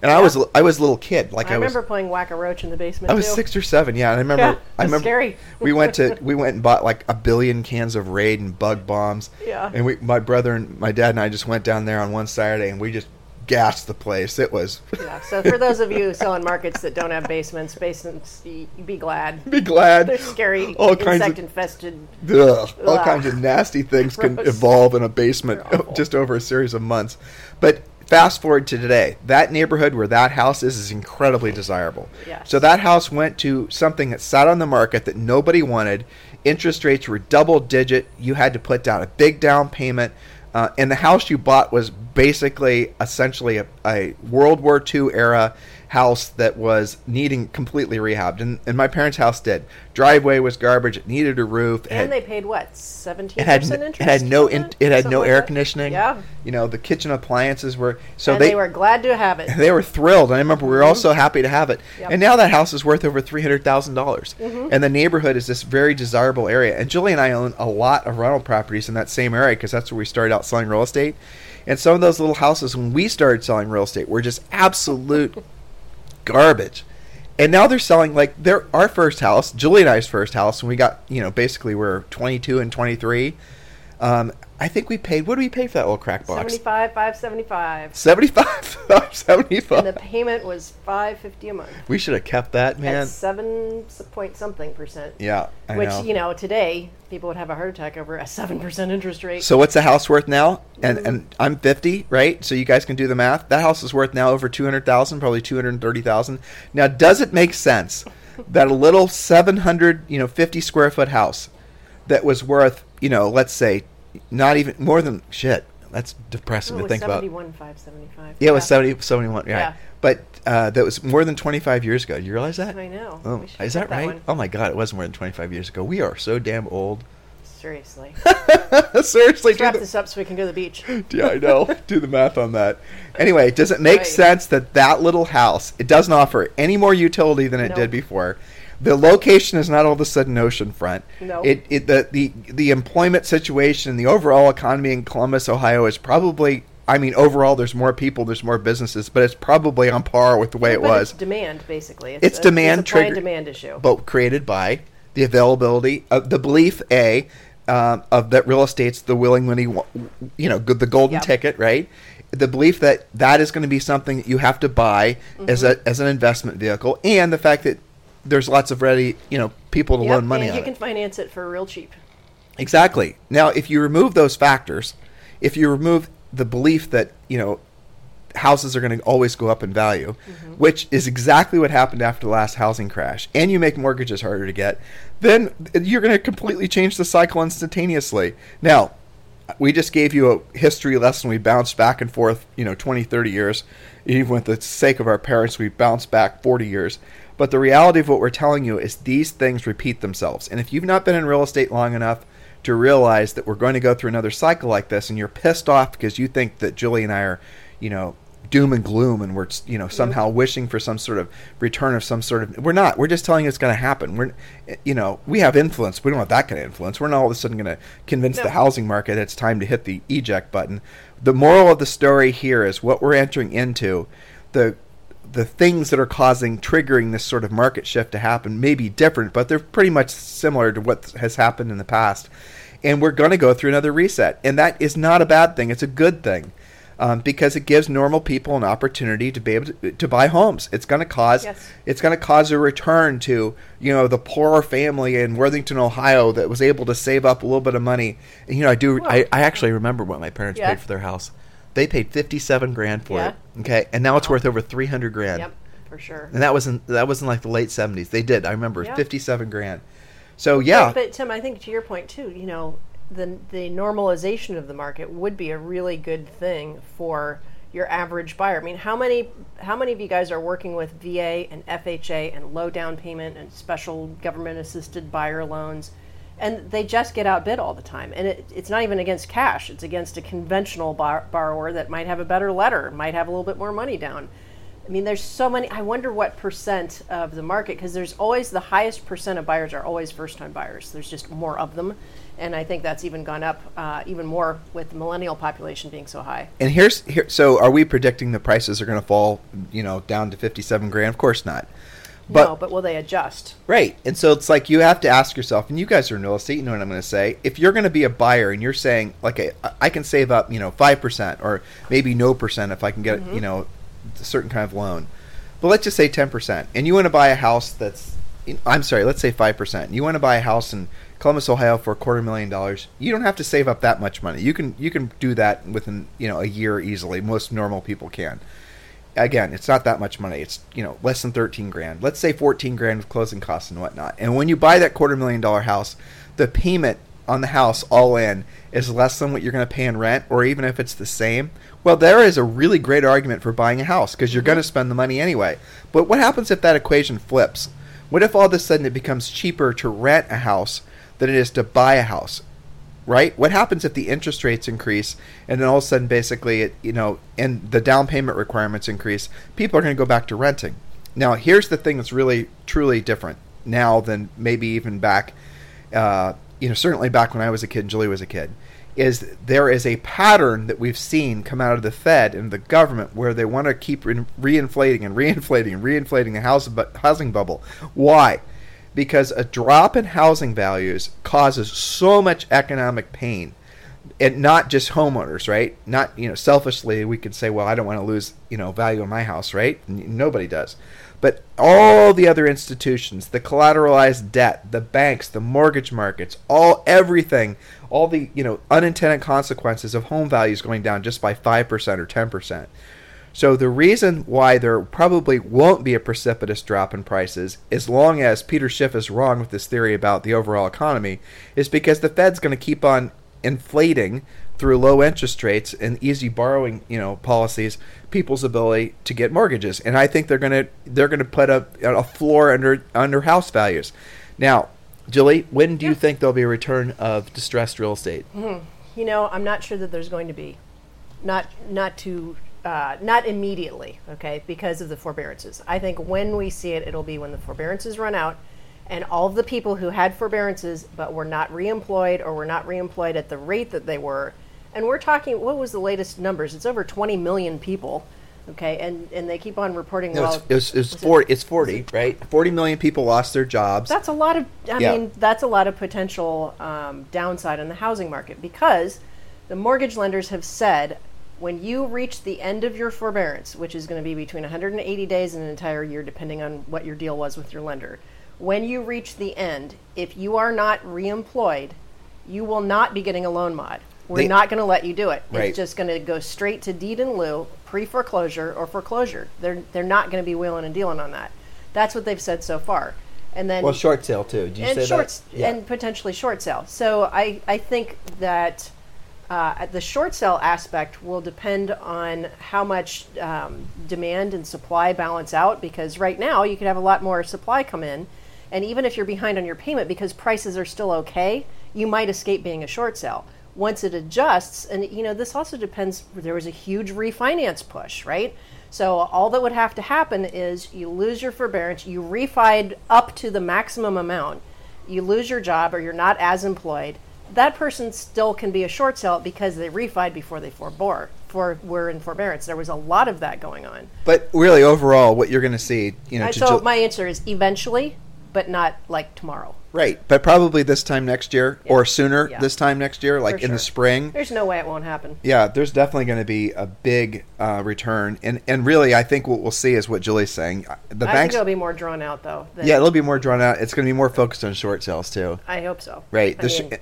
[SPEAKER 1] and I was I was a little kid. Like
[SPEAKER 2] I,
[SPEAKER 1] I, was
[SPEAKER 2] remember playing whack a roach in the basement.
[SPEAKER 1] I was
[SPEAKER 2] too.
[SPEAKER 1] six or seven, yeah. And I remember,
[SPEAKER 2] Yeah,
[SPEAKER 1] I remember,
[SPEAKER 2] scary.
[SPEAKER 1] we went to, we went and bought like a billion cans of Raid and bug bombs.
[SPEAKER 2] Yeah.
[SPEAKER 1] And we, my brother and my dad and I just went down there on one Saturday and we just gassed the place. It was.
[SPEAKER 2] Yeah. So for those of you selling markets that don't have basements, basements, y- be glad.
[SPEAKER 1] Be glad.
[SPEAKER 2] They're scary,
[SPEAKER 1] All kinds
[SPEAKER 2] insect
[SPEAKER 1] of
[SPEAKER 2] infested.
[SPEAKER 1] Ugh, all kinds of nasty things can
[SPEAKER 2] Gross.
[SPEAKER 1] evolve in a basement
[SPEAKER 2] They're awful.
[SPEAKER 1] just over a series of months. But fast forward to today, that neighborhood where that house is is incredibly desirable.
[SPEAKER 2] Yes.
[SPEAKER 1] So that house went to something that sat on the market that nobody wanted. Interest rates were double digit. You had to put down a big down payment. Uh, and the house you bought was basically essentially a, a World War II era house that was needing completely rehabbed. And, and my parents' house did. Driveway was garbage. It needed a roof. It had-
[SPEAKER 2] And they paid what, seventeen
[SPEAKER 1] it had
[SPEAKER 2] percent interest?
[SPEAKER 1] it had no in, it had no
[SPEAKER 2] like
[SPEAKER 1] air
[SPEAKER 2] that?
[SPEAKER 1] conditioning.
[SPEAKER 2] Yeah.
[SPEAKER 1] You know the kitchen appliances were so
[SPEAKER 2] and they, were glad to have it.
[SPEAKER 1] they were thrilled. And I remember we were all so happy to have it.
[SPEAKER 2] Yep.
[SPEAKER 1] And now that house is worth over three hundred thousand dollars.
[SPEAKER 2] Mm-hmm.
[SPEAKER 1] And the neighborhood is this very desirable area. And Julie and I own a lot of rental properties in that same area because that's where we started out selling real estate. And some of those little houses when we started selling real estate were just absolute garbage. And now they're selling like their our first house, Julie and I's first house, when we got you know basically we're 22 and 23. Um, I think we paid. What did we pay for that little crack box?
[SPEAKER 2] Seventy-five, five seventy-five,
[SPEAKER 1] 75 75
[SPEAKER 2] and the payment was five fifty a month.
[SPEAKER 1] we should have kept that man
[SPEAKER 2] At seven point something percent.
[SPEAKER 1] yeah I
[SPEAKER 2] Which
[SPEAKER 1] know.
[SPEAKER 2] you know today people would have a heart attack over a seven percent interest rate.
[SPEAKER 1] so what's the house worth now and
[SPEAKER 2] Mm-hmm.
[SPEAKER 1] and i'm 50 right so you guys can do the math that house is worth now over 200000 probably 230000 now does it make sense that a little 700 you know 50 square foot house that was worth you know let's say not even more than shit that's depressing
[SPEAKER 2] it
[SPEAKER 1] to think about
[SPEAKER 2] seventy-one, five seventy-five.
[SPEAKER 1] yeah it was 70 71 right
[SPEAKER 2] Yeah.
[SPEAKER 1] but uh, that was more than 25 years ago do you realize that
[SPEAKER 2] I know.
[SPEAKER 1] Oh, is that right?
[SPEAKER 2] one.
[SPEAKER 1] Oh my god, it was more than 25 years ago. We are so damn old.
[SPEAKER 2] Seriously.
[SPEAKER 1] Seriously,
[SPEAKER 2] Let's wrap
[SPEAKER 1] the,
[SPEAKER 2] this up so we can go to the beach.
[SPEAKER 1] yeah, I know. do the math on that. Anyway, does it make
[SPEAKER 2] Right.
[SPEAKER 1] sense that that little house it doesn't offer any more utility than it
[SPEAKER 2] Nope.
[SPEAKER 1] did before? The location is not all of a sudden oceanfront.
[SPEAKER 2] Nope.
[SPEAKER 1] It, it the, the the employment situation, and the overall economy in Columbus, Ohio, is probably. I mean, overall, there's more people, there's more businesses, but it's probably on par with the way it
[SPEAKER 2] But
[SPEAKER 1] was.
[SPEAKER 2] It's demand, basically.
[SPEAKER 1] It's
[SPEAKER 2] a-
[SPEAKER 1] demand
[SPEAKER 2] a supply
[SPEAKER 1] trigger-
[SPEAKER 2] demand issue.
[SPEAKER 1] but created by the availability of the belief a um, of that real estate's the willing money you know good the golden
[SPEAKER 2] Yep.
[SPEAKER 1] ticket right the belief that that is going to be something that you have to buy as
[SPEAKER 2] Mm-hmm.
[SPEAKER 1] a as an investment vehicle and the fact that there's lots of ready you know people to
[SPEAKER 2] Yep,
[SPEAKER 1] loan money
[SPEAKER 2] and
[SPEAKER 1] on
[SPEAKER 2] you
[SPEAKER 1] it.
[SPEAKER 2] can finance it for real cheap.
[SPEAKER 1] Exactly. Now, if you remove those factors, if you remove the belief that, you know, houses are going to always go up in value, mm-hmm. which is exactly what happened after the last housing crash, and you make mortgages harder to get, then you're going to completely change the cycle instantaneously. Now, we just gave you a history lesson. We bounced back and forth, you know, 20, 30 years. Even with the sake of our parents, we bounced back 40 years. But the reality of what we're telling you is these things repeat themselves. And if you've not been in real estate long enough to realize that we're going to go through another cycle like this, and you're pissed off because you think that Julie and I are, you know, doom and gloom, and we're you know somehow wishing for some sort of return of some sort of. We're not. We're just telling you it's going to happen. We're, you know, we have influence. We don't have that kind of influence. We're not all of a sudden going to convince the housing market it's time to hit the eject button. The moral of the story here is what we're entering into. The the things that are causing triggering this sort of market shift to happen may be different, but they're pretty much similar to what has happened in the past. And we're going to go through another reset, and that is not a bad thing. It's a good thing. Um, because it gives normal people an opportunity to be able to, to buy homes. It's going to cause
[SPEAKER 2] Yes.
[SPEAKER 1] it's going to cause a return to you know the poor family in Worthington, Ohio, that was able to save up a little bit of money. And, you know, I do. I, I actually remember what my parents
[SPEAKER 2] Yeah.
[SPEAKER 1] paid for their house. They paid fifty-seven grand for
[SPEAKER 2] Yeah.
[SPEAKER 1] it. Okay, and now it's worth over three hundred grand.
[SPEAKER 2] Yep, for sure.
[SPEAKER 1] And that was in that was in like the late seventies. They did. I remember
[SPEAKER 2] Yeah.
[SPEAKER 1] fifty-seven grand. So yeah,
[SPEAKER 2] But, but Tim, I think to your point too, you know, the the normalization of the market would be a really good thing for your average buyer. I mean, how many how many of you guys are working with VA and FHA and low down payment and special government assisted buyer loans? And they just get outbid all the time. And it, it's not even against cash, it's against a conventional bar- borrower that might have a better letter, might have a little bit more money down. I mean, there's so many. I wonder what percent of the market, because there's always the highest percent of buyers are always first time buyers. There's just more of them. And I think that's even gone up uh, even more with the millennial population being so high.
[SPEAKER 1] and here's here. So are we predicting the prices are going to fall? You know, down to fifty-seven grand? Of course not. But
[SPEAKER 2] no, but will they adjust?
[SPEAKER 1] Right. And so it's like you have to ask yourself, and you guys are in real estate, you know what I'm going to say. If you're going to be a buyer and you're saying, like, a, I can save up, you know, 5% or maybe no percent if I can get, you mm-hmm. know, a certain kind of loan. But let's just say 10%. And you want to buy a house that's, I'm sorry, let's say 5%. You want to buy a house in Columbus, Ohio for a quarter million dollars. You don't have to save up that much money. You can you can do that within, you know, a year easily. Most normal people can again, it's not that much money. It's you know less than thirteen grand. Let's say fourteen grand with closing costs and whatnot. And when you buy that quarter million dollar house, the payment on the house all in is less than what you're going to pay in rent, or even if it's the same. Well, there is a really great argument for buying a house because you're going to mm-hmm. spend the money anyway. But what happens if that equation flips? What if all of a sudden it becomes cheaper to rent a house than it is to buy a house? Right? What happens if the interest rates increase and then all of a sudden, basically, it, you know, and the down payment requirements increase? People are going to go back to renting. Now, here's the thing that's really, truly different now than maybe even back, uh, you know, certainly back when I was a kid and Julie was a kid, is there is a pattern that we've seen come out of the Fed and the government where they want to keep re- reinflating and reinflating and reinflating the house bu- housing bubble. Why? Because a drop in housing values causes so much economic pain. And not just homeowners right? Not you know selfishly we could say well i don't want to lose you know value in my house right? Nobody does. But all the other institutions the collateralized debt the banks the mortgage markets all everything all the you know unintended consequences of home values going down just by 5% or 10% so the reason why there probably won't be a precipitous drop in prices, as long as Peter Schiff is wrong with this theory about the overall economy, is because the Fed's going to keep on inflating through low interest rates and easy borrowing, you know, policies, people's ability to get mortgages. And I think they're going to they're going to put a, a floor under under house values. Now, Julie, when do you think there'll be a return of distressed real estate?
[SPEAKER 2] Mm-hmm. You know, I'm not sure that there's going to be. Not not to uh, not immediately, okay, because of the forbearances. I think when we see it, it'll be when the forbearances run out and all of the people who had forbearances but were not reemployed or were not reemployed at the rate that they were. And we're talking, what was the latest numbers? It's over 20 million people. Okay, and, and they keep on reporting.
[SPEAKER 1] No,
[SPEAKER 2] well,
[SPEAKER 1] it's, it's, it's forty. It's forty, right? Forty million people lost their jobs.
[SPEAKER 2] That's a lot of. I
[SPEAKER 1] Yeah.
[SPEAKER 2] mean, that's a lot of potential um, downside in the housing market because the mortgage lenders have said when you reach the end of your forbearance, which is going to be between 180 days and an entire year, depending on what your deal was with your lender, when you reach the end, if you are not reemployed, you will not be getting a loan mod. We're
[SPEAKER 1] They-
[SPEAKER 2] not going to let you do it.
[SPEAKER 1] Right.
[SPEAKER 2] It's just going to go straight to deed in lieu, pre foreclosure, or foreclosure. They're they're not going to be wheeling and dealing on that. That's what they've said so far. And then
[SPEAKER 1] well, short sale too. Did you
[SPEAKER 2] and
[SPEAKER 1] say
[SPEAKER 2] shorts
[SPEAKER 1] that? Yeah.
[SPEAKER 2] and potentially short sale. So I I think that uh, the short sale aspect will depend on how much um, demand and supply balance out. Because right now you could have a lot more supply come in, and even if you're behind on your payment because prices are still okay, you might escape being a short sale. Once it adjusts, and you know this also depends. There was a huge refinance push, right? So all that would have to happen is you lose your forbearance, you refied up to the maximum amount, you lose your job or you're not as employed. That person still can be a short sale because they refied before they forbore, for were in forbearance. There was a lot of that going on.
[SPEAKER 1] but really, overall, what you're going to see, you know,
[SPEAKER 2] Uh, so
[SPEAKER 1] Ju-
[SPEAKER 2] my answer is eventually, but not like tomorrow.
[SPEAKER 1] right, but probably this time next year or sooner
[SPEAKER 2] Yeah.
[SPEAKER 1] this time next year, like
[SPEAKER 2] For
[SPEAKER 1] in the spring.
[SPEAKER 2] There's no way it won't happen.
[SPEAKER 1] Yeah, there's definitely going to be a big uh, return, and and really, I think what we'll see is what Julie's saying. The
[SPEAKER 2] I think it'll be more drawn out though.
[SPEAKER 1] yeah, it'll be more drawn out. It's going to be more focused on short sales too.
[SPEAKER 2] I hope so.
[SPEAKER 1] Right.
[SPEAKER 2] I
[SPEAKER 1] sh-
[SPEAKER 2] mean,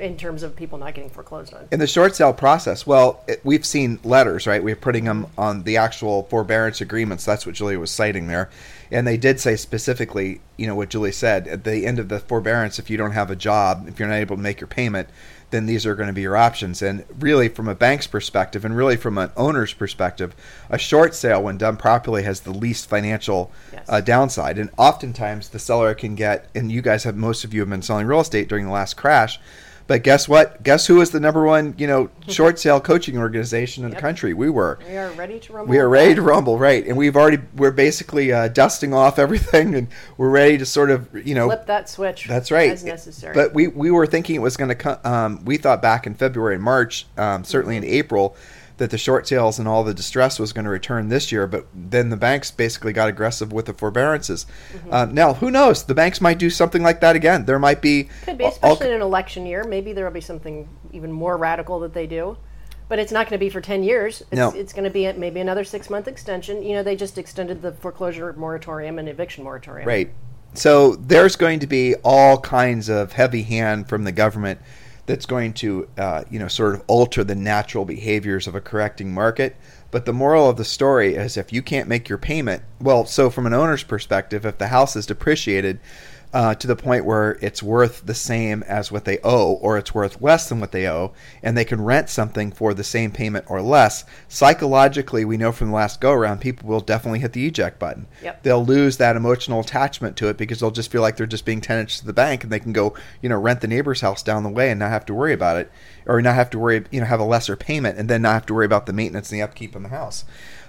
[SPEAKER 2] in terms of people not getting foreclosed on.
[SPEAKER 1] in the short sale process, well, it, we've seen letters, right? We're putting them on the actual forbearance agreements. That's what Julia was citing there. And they did say specifically, you know, what Julie said at the end of the forbearance, if you don't have a job, if you're not able to make your payment, then these are going to be your options. And really, from a bank's perspective, and really from an owner's perspective, a short sale, when done properly, has the least financial
[SPEAKER 2] Yes.
[SPEAKER 1] uh, downside. And oftentimes, the seller can get, and you guys have, most of you have been selling real estate during the last crash. But guess what? Guess who is the number one, you know, short sale coaching organization in the country? We were.
[SPEAKER 2] We are ready to rumble.
[SPEAKER 1] We are ready to rumble, right? And we've already we're basically uh, dusting off everything, and we're ready to sort of, you know,
[SPEAKER 2] flip that switch.
[SPEAKER 1] that's right.
[SPEAKER 2] As necessary.
[SPEAKER 1] But we we were thinking it was going to come. Um, we thought back in February and March, um, certainly in April, that the short sales and all the distress was going to return this year, but then the banks basically got aggressive with the forbearances.
[SPEAKER 2] Mm-hmm.
[SPEAKER 1] Uh, now, who knows? The banks might do something like that again. There might be
[SPEAKER 2] Could be,
[SPEAKER 1] all-
[SPEAKER 2] especially in an election year. Maybe there will be something even more radical that they do. But it's not going to be for 10 years. It's,
[SPEAKER 1] No.
[SPEAKER 2] it's going to be maybe another six month extension. You know, they just extended the foreclosure moratorium and eviction moratorium.
[SPEAKER 1] Right. So there's going to be all kinds of heavy hand from the government that's going to, uh, you know, sort of alter the natural behaviors of a correcting market. But the moral of the story is if you can't make your payment, well, so from an owner's perspective, if the house is depreciated uh, to the point where it's worth the same as what they owe, or it's worth less than what they owe, and they can rent something for the same payment or less, psychologically, we know from the last go around, people will definitely hit the eject button
[SPEAKER 2] Yep.
[SPEAKER 1] they'll lose that emotional attachment to it because they'll just feel like they're just being tenants to the bank and they can go, you know, rent the neighbor's house down the way and not have to worry about it or not have to worry, you know, have a lesser payment and then not have to worry about the maintenance and the upkeep in the house.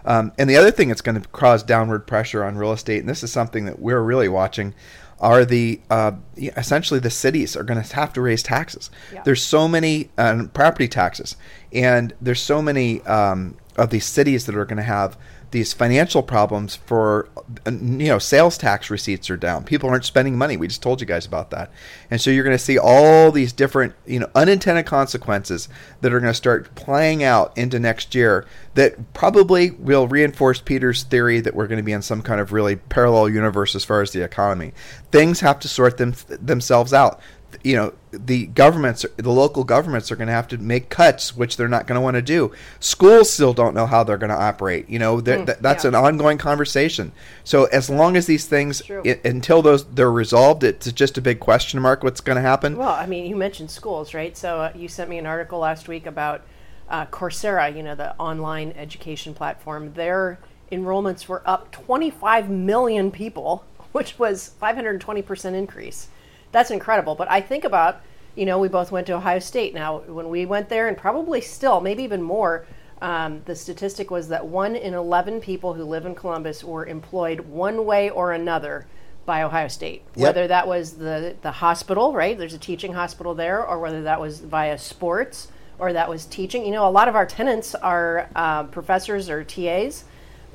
[SPEAKER 1] Um, and the other thing that's going to cause downward pressure on real estate, and this is something that we're really watching, are the uh, essentially the cities are going to have to raise taxes.
[SPEAKER 2] Yeah.
[SPEAKER 1] There's so many um, property taxes, and there's so many um, of these cities that are going to have these financial problems for uh, you know sales tax receipts are down. People aren't spending money. We just told you guys about that. And so you're going to see all these different you know unintended consequences that are going to start playing out into next year that probably will reinforce peter's theory that we're going to be in some kind of really parallel universe as far as the economy. Things have to sort them themselves out you know the governments the local governments are going to have to make cuts which they're not going to want to do schools still don't know how they're going to operate you know th- th- that's
[SPEAKER 2] yeah.
[SPEAKER 1] an ongoing conversation so as long as these things until those they're resolved it's just a big question mark what's going to happen
[SPEAKER 2] Well, I mean, you mentioned schools, right? So uh, you sent me an article last week about uh, Coursera, you know, the online education platform. Their enrollments were up 25 million people, which was 520% increase. That's incredible. But I think about, you know, we both went to Ohio State. Now, when we went there, and probably still, maybe even more, um, the statistic was that one in 11 people who live in Columbus were employed one way or another by Ohio State.
[SPEAKER 1] Yep.
[SPEAKER 2] Whether that was the, the hospital, right? There's a teaching hospital there, or whether that was via sports or that was teaching. You know, a lot of our tenants are uh, professors or TAs.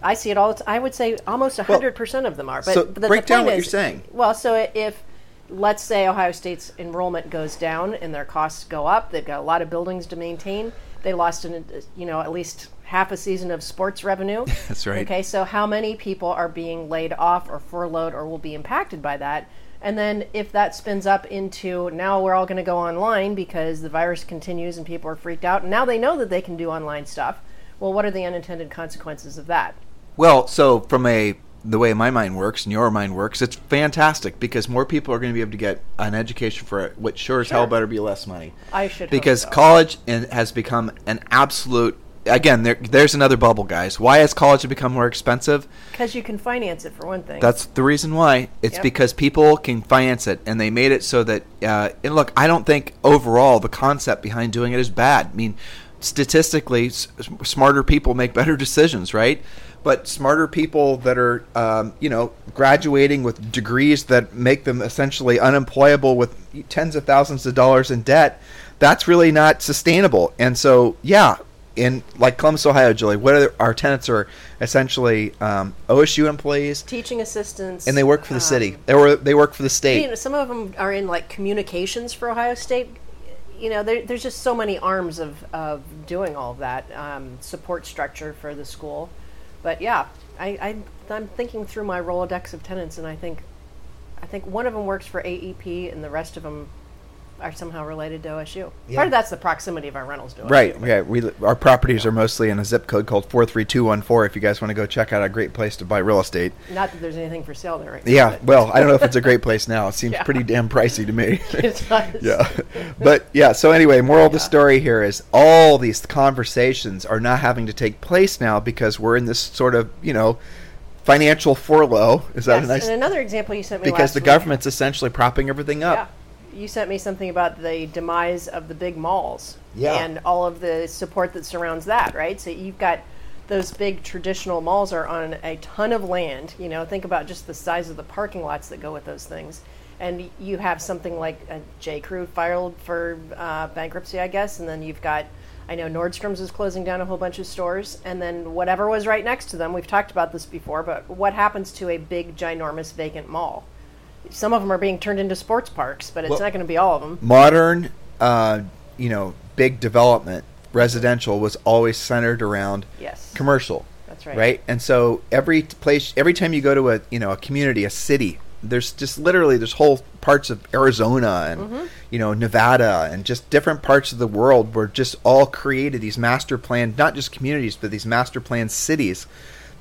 [SPEAKER 2] I see it all. I would say almost 100% of them are. But,
[SPEAKER 1] so
[SPEAKER 2] but the,
[SPEAKER 1] break down what
[SPEAKER 2] is,
[SPEAKER 1] you're saying.
[SPEAKER 2] Well, so if, let's say, Ohio State's enrollment goes down and their costs go up, they've got a lot of buildings to maintain. They lost, an, you know, at least half a season of sports revenue.
[SPEAKER 1] That's right.
[SPEAKER 2] Okay, so how many people are being laid off or furloughed or will be impacted by that? And then if that spins up into now we're all going to go online because the virus continues and people are freaked out, and now they know that they can do online stuff. Well, what are the unintended consequences of that?
[SPEAKER 1] Well, so from a the way my mind works and your mind works, it's fantastic because more people are going to be able to get an education for it, which sure as hell better be less money.
[SPEAKER 2] I should
[SPEAKER 1] because
[SPEAKER 2] so.
[SPEAKER 1] college in- has become an absolute. Again, there, there's another bubble, guys. Why has college become more expensive?
[SPEAKER 2] Because you can finance it for one thing.
[SPEAKER 1] That's the reason why. It's
[SPEAKER 2] Yep.
[SPEAKER 1] because people can finance it, and they made it so that. Uh, and look, I don't think overall the concept behind doing it is bad. I mean, statistically, s- smarter people make better decisions, right? But smarter people that are, um, you know, graduating with degrees that make them essentially unemployable with tens of thousands of dollars in debt, that's really not sustainable. And so, yeah, in like Columbus, Ohio, Julie, what are our tenants are essentially um, OSU employees,
[SPEAKER 2] teaching assistants,
[SPEAKER 1] and they work for the
[SPEAKER 2] um,
[SPEAKER 1] city. They were they work for the state.
[SPEAKER 2] You know, some of them are in like communications for Ohio State. You know, there, there's just so many arms of, of doing all of that um, support structure for the school. But yeah, I, I I'm thinking through my Rolodex of tenants, and I think I think one of them works for AEP, and the rest of them are somehow related to OSU.
[SPEAKER 1] Yeah.
[SPEAKER 2] Part of that's the proximity of our rentals to OSU.
[SPEAKER 1] Right, yeah. We our properties are mostly in a zip code called four three two one four. If you guys want to go check out a great place to buy real estate.
[SPEAKER 2] Not that there's anything for sale there right.
[SPEAKER 1] Yeah,
[SPEAKER 2] but
[SPEAKER 1] well, I don't know if it's a great place now. It seems
[SPEAKER 2] Yeah.
[SPEAKER 1] pretty damn pricey to me.
[SPEAKER 2] it does.
[SPEAKER 1] yeah, but yeah. So anyway, moral of the story here is all these conversations are not having to take place now because we're in this sort of you know financial furlough. Is that
[SPEAKER 2] Yes,
[SPEAKER 1] a nice?
[SPEAKER 2] and another example you sent me
[SPEAKER 1] Because the
[SPEAKER 2] week-
[SPEAKER 1] government's essentially propping everything up.
[SPEAKER 2] You sent me something about the demise of the big malls
[SPEAKER 1] Yeah.
[SPEAKER 2] and all of the support that surrounds that, right? So you've got those big traditional malls are on a ton of land. You know, think about just the size of the parking lots that go with those things. And you have something like a J. Crew filed for uh, bankruptcy, I guess, and then you've got I know Nordstrom's is closing down a whole bunch of stores, and then whatever was right next to them. We've talked about this before, but what happens to a big, ginormous vacant mall? Some of them are being turned into sports parks, but it's
[SPEAKER 1] Well-
[SPEAKER 2] not going to be all of them.
[SPEAKER 1] modern, uh, you know, big development, residential was always centered around
[SPEAKER 2] Yes,
[SPEAKER 1] commercial,
[SPEAKER 2] that's right.
[SPEAKER 1] right? And so every place, every time you go to a, you know, a community, a city, there's just literally there's whole parts of Arizona and
[SPEAKER 2] Mm-hmm.
[SPEAKER 1] you know Nevada and just different parts of the world were just all created these master planned, not just communities, but these master planned cities.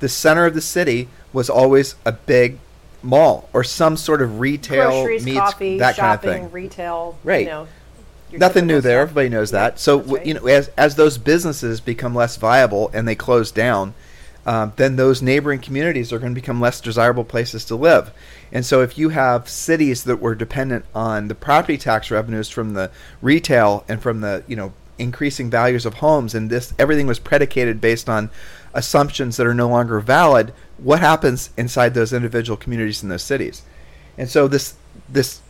[SPEAKER 1] The center of the city was always a big mall or some sort of retail
[SPEAKER 2] Groceries,
[SPEAKER 1] meets
[SPEAKER 2] coffee,
[SPEAKER 1] that
[SPEAKER 2] shopping,
[SPEAKER 1] kind of thing.
[SPEAKER 2] retail.
[SPEAKER 1] Right.
[SPEAKER 2] You know,
[SPEAKER 1] Nothing new there.
[SPEAKER 2] stuff.
[SPEAKER 1] Everybody knows
[SPEAKER 2] Yeah,
[SPEAKER 1] that. So
[SPEAKER 2] right.
[SPEAKER 1] you know, as as those businesses become less viable and they close down, um, then those neighboring communities are going to become less desirable places to live. And so, if you have cities that were dependent on the property tax revenues from the retail and from the you know increasing values of homes, and this everything was predicated based on assumptions that are no longer valid, what happens inside those individual communities in those cities? And so this this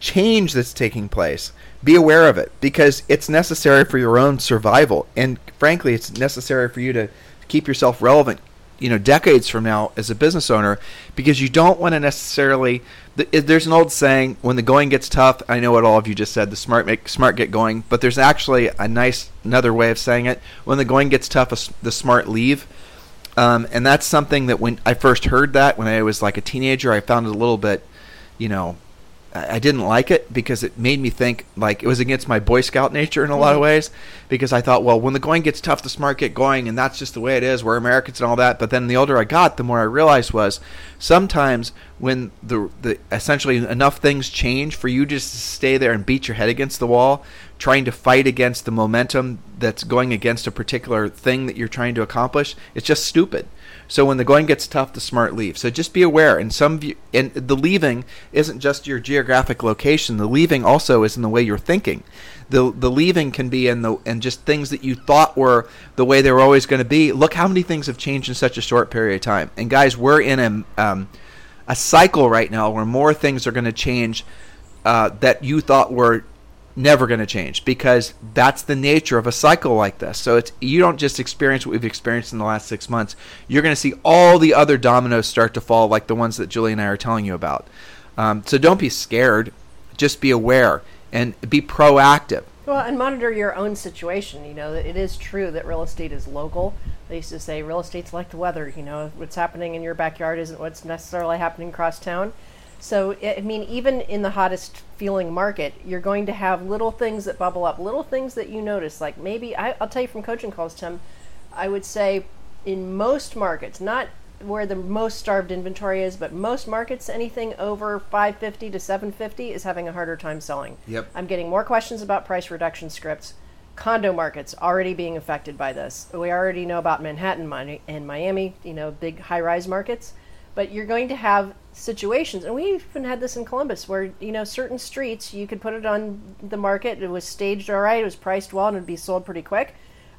[SPEAKER 1] change that's taking place, be aware of it because it's necessary for your own survival. And frankly, it's necessary for you to keep yourself relevant, you know, decades from now as a business owner because you don't want to necessarily. There's an old saying: "When the going gets tough." I know what all of you just said. The smart make smart get going, but there's actually a nice another way of saying it: "When the going gets tough, the smart leave." Um, and that's something that when I first heard that when I was like a teenager, I found it a little bit, you know, I didn't like it because it made me think like it was against my Boy Scout nature in a lot of mm. ways. Because I thought, well, when the going gets tough, the smart get going, and that's just the way it is. We're Americans and all that. But then the older I got, the more I realized was sometimes when the the essentially enough things change for you just to stay there and beat your head against the wall, trying to fight against the momentum that's going against a particular thing that you're trying to accomplish, it's just stupid. So when the going gets tough, the smart leave. So just be aware. And some you, and the leaving isn't just your geographic location. The leaving also is in the way you're thinking. The the leaving can be in the and just things that you thought were the way they were always going to be. Look how many things have changed in such a short period of time. And guys, we're in a um, a cycle right now where more things are going to change uh, that you thought were never going to change because that's the nature of a cycle like this. So it's you don't just experience what we've experienced in the last six months. You're going to see all the other dominoes start to fall, like the ones that Julie and I are telling you about. Um, so don't be scared. Just be aware and be proactive.
[SPEAKER 2] Well, and monitor your own situation. You know, it is true that real estate is local. They used to say real estate's like the weather. You know, what's happening in your backyard isn't what's necessarily happening across town. So, I mean, even in the hottest feeling market, you're going to have little things that bubble up, little things that you notice. Like maybe, I, I'll tell you from coaching calls, Tim, I would say in most markets, not where the most starved inventory is, but most markets, anything over 550 to 750 is having a harder time selling.
[SPEAKER 1] Yep.
[SPEAKER 2] I'm getting more questions about price reduction scripts. Condo markets already being affected by this. We already know about Manhattan and Miami, you know, big high rise markets. But you're going to have situations, and we even had this in Columbus, where, you know, certain streets, you could put it on the market, it was staged all right, it was priced well, and it'd be sold pretty quick.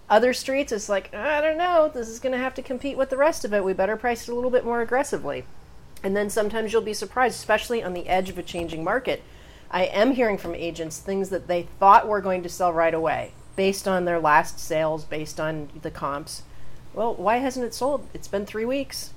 [SPEAKER 2] Other streets, it's like, I don't know, this is going to have to compete with the rest of it. We better price it a little bit more aggressively. And then sometimes you'll be surprised, especially on the edge of a changing market. I am hearing from agents things that they thought were going to sell right away based on their last sales, based on the comps. Well, why hasn't it sold? It's been three weeks.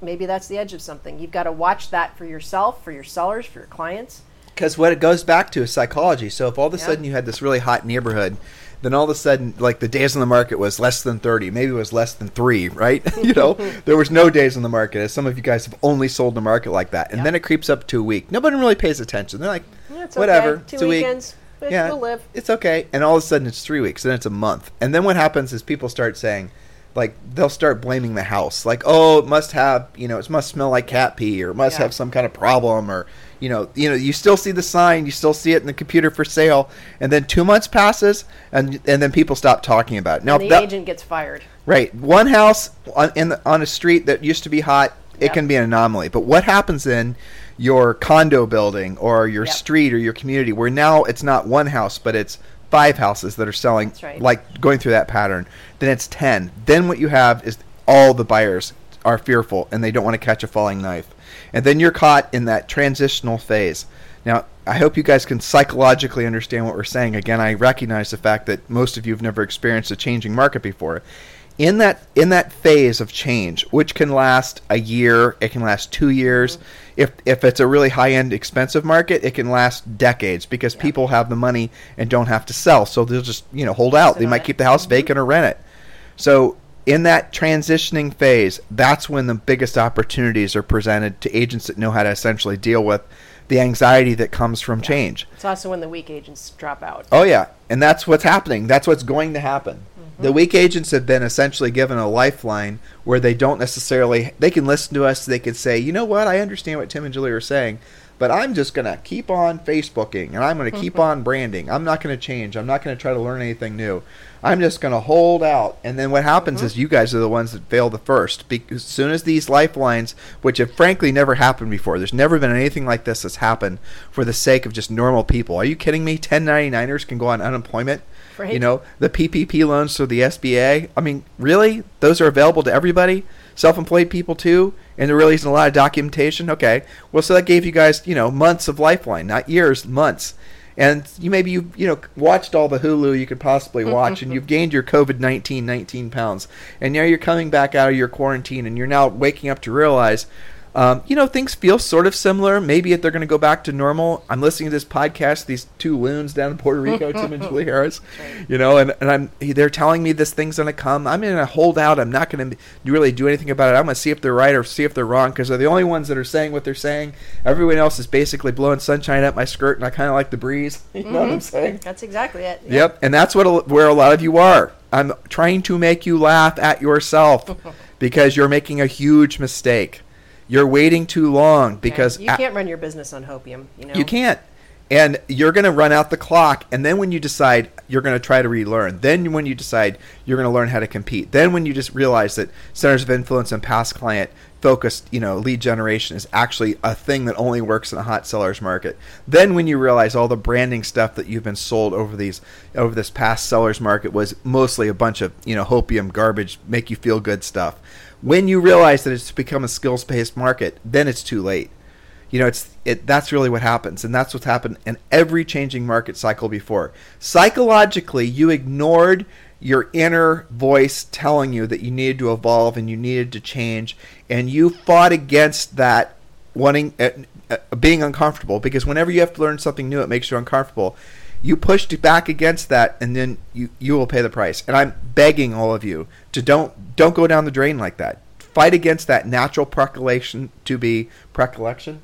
[SPEAKER 2] Maybe that's the edge of something. You've got to watch that for yourself, for your sellers, for your clients.
[SPEAKER 1] Because what it goes back to is psychology. So if all of a
[SPEAKER 2] Yeah.
[SPEAKER 1] sudden you had this really hot neighborhood, then all of a sudden, like the days on the market was less than thirty, maybe it was less than three, right? you know, there was no days on the market. As some of you guys have only sold the market like that, and
[SPEAKER 2] Yeah.
[SPEAKER 1] then it creeps up to a week. Nobody really pays attention. They're like,
[SPEAKER 2] Yeah, it's
[SPEAKER 1] whatever,
[SPEAKER 2] okay. Two
[SPEAKER 1] it's a week.
[SPEAKER 2] weekends.
[SPEAKER 1] Yeah,
[SPEAKER 2] we'll live.
[SPEAKER 1] It's okay. And all of a sudden it's three weeks, then it's a month. And then what happens is people start saying, like, they'll start blaming the house. Like, oh, it must have, you know, it must smell like cat pee or it must
[SPEAKER 2] Yeah.
[SPEAKER 1] have some kind of problem or, you know, you know, you still see the sign, you still see it in the computer for sale. And then two months passes and and then people stop talking about it. Now,
[SPEAKER 2] and the
[SPEAKER 1] that-
[SPEAKER 2] agent gets fired.
[SPEAKER 1] Right. One house on in the, on a street that used to be hot, it
[SPEAKER 2] Yep.
[SPEAKER 1] can be an anomaly. But what happens in your condo building or your
[SPEAKER 2] Yep.
[SPEAKER 1] street or your community where now it's not one house but it's five houses that are selling
[SPEAKER 2] right.
[SPEAKER 1] like going through that pattern, then it's 10. Then what you have is all the buyers are fearful and they don't want to catch a falling knife. And then you're caught in that transitional phase. Now, I hope you guys can psychologically understand what we're saying. Again, I recognize the fact that most of you have never experienced a changing market before. In that in that phase of change, which can last a year, it can last two years. Mm-hmm. If if it's a really high end expensive market, it can last decades because yeah. people have the money and don't have to sell, so they'll just you know hold out. Sit they might it. keep the house mm-hmm. vacant or rent it. So in that transitioning phase, that's when the biggest opportunities are presented to agents that know how to essentially deal with the anxiety that comes from yeah. change.
[SPEAKER 2] It's also when the weak agents drop out.
[SPEAKER 1] Oh yeah, and that's what's happening. That's what's going to happen. The weak agents have been essentially given a lifeline where they don't necessarily they can listen to us. They can say, you know what, I understand what Tim and Julie are saying, but I'm just going to keep on Facebooking and I'm going to keep mm-hmm. on branding. I'm not going to change. I'm not going to try to learn anything new. I'm just going to hold out. And then what happens mm-hmm. is you guys are the ones that fail the first. Because as soon as these lifelines, which have frankly never happened before, there's never been anything like this that's happened for the sake of just normal people. Are you kidding me? 1099ers can go on unemployment. Right. You know, the PPP loans through the SBA. I mean, really? Those are available to everybody? Self-employed people too? And there really isn't a lot of documentation? Okay. Well, so that gave you guys, you know, months of lifeline, not years, months and you maybe you you know watched all the Hulu you could possibly watch, and you've gained your COVID 19 19 pounds, and now you're coming back out of your quarantine, and you're now waking up to realize um, you know, things feel sort of similar. Maybe if they're going to go back to normal. I'm listening to this podcast. These two loons down in Puerto Rico, Tim and Julie Harris, you know, and, and I'm they're telling me this thing's going to come. I'm going to hold out. I'm not going to really do anything about it. I'm going to see if they're right or see if they're wrong because they're the only ones that are saying what they're saying. Everyone else is basically blowing sunshine up my skirt, and I kind of like the breeze. You know mm-hmm. what I'm mm-hmm. saying?
[SPEAKER 2] That's exactly it.
[SPEAKER 1] Yep. yep, and that's what where a lot of you are. I'm trying to make you laugh at yourself because you're making a huge mistake. You're waiting too long because
[SPEAKER 2] you can't run your business on hopium. You know
[SPEAKER 1] you can't, and you're going to run out the clock. And then when you decide you're going to try to relearn, then when you decide you're going to learn how to compete, then when you just realize that centers of influence and past client focused, you know, lead generation is actually a thing that only works in a hot sellers market. Then when you realize all the branding stuff that you've been sold over these over this past sellers market was mostly a bunch of, you know, hopium garbage, make you feel good stuff when you realize that it's become a skills based market, then it's too late. You know, it's it. That's really what happens, and that's what's happened in every changing market cycle before. Psychologically, you ignored your inner voice telling you that you needed to evolve and you needed to change, and you fought against that wanting uh, uh, being uncomfortable because whenever you have to learn something new, it makes you uncomfortable you pushed back against that and then you you will pay the price. And i'm begging all of you to don't don't go down the drain like that. Fight against that natural predilection to be predilection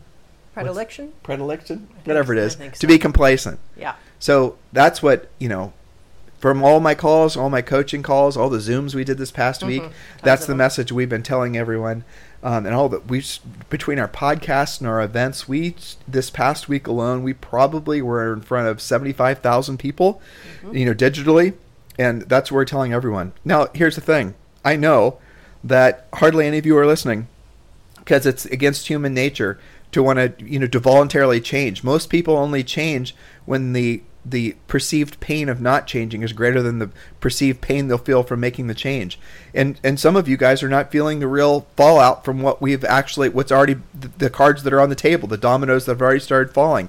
[SPEAKER 2] predilection?
[SPEAKER 1] What's, predilection? Whatever it is. So. to be complacent.
[SPEAKER 2] Yeah.
[SPEAKER 1] So that's what you know from all my calls all my coaching calls all the zooms we did this past mm-hmm. week that's the them. message we've been telling everyone um, and all that we between our podcasts and our events, we this past week alone, we probably were in front of seventy five thousand people, mm-hmm. you know, digitally, and that's what we're telling everyone. Now, here's the thing: I know that hardly any of you are listening because it's against human nature to want to you know to voluntarily change. Most people only change when the the perceived pain of not changing is greater than the perceived pain they'll feel from making the change. And and some of you guys are not feeling the real fallout from what we've actually what's already the, the cards that are on the table, the dominoes that have already started falling.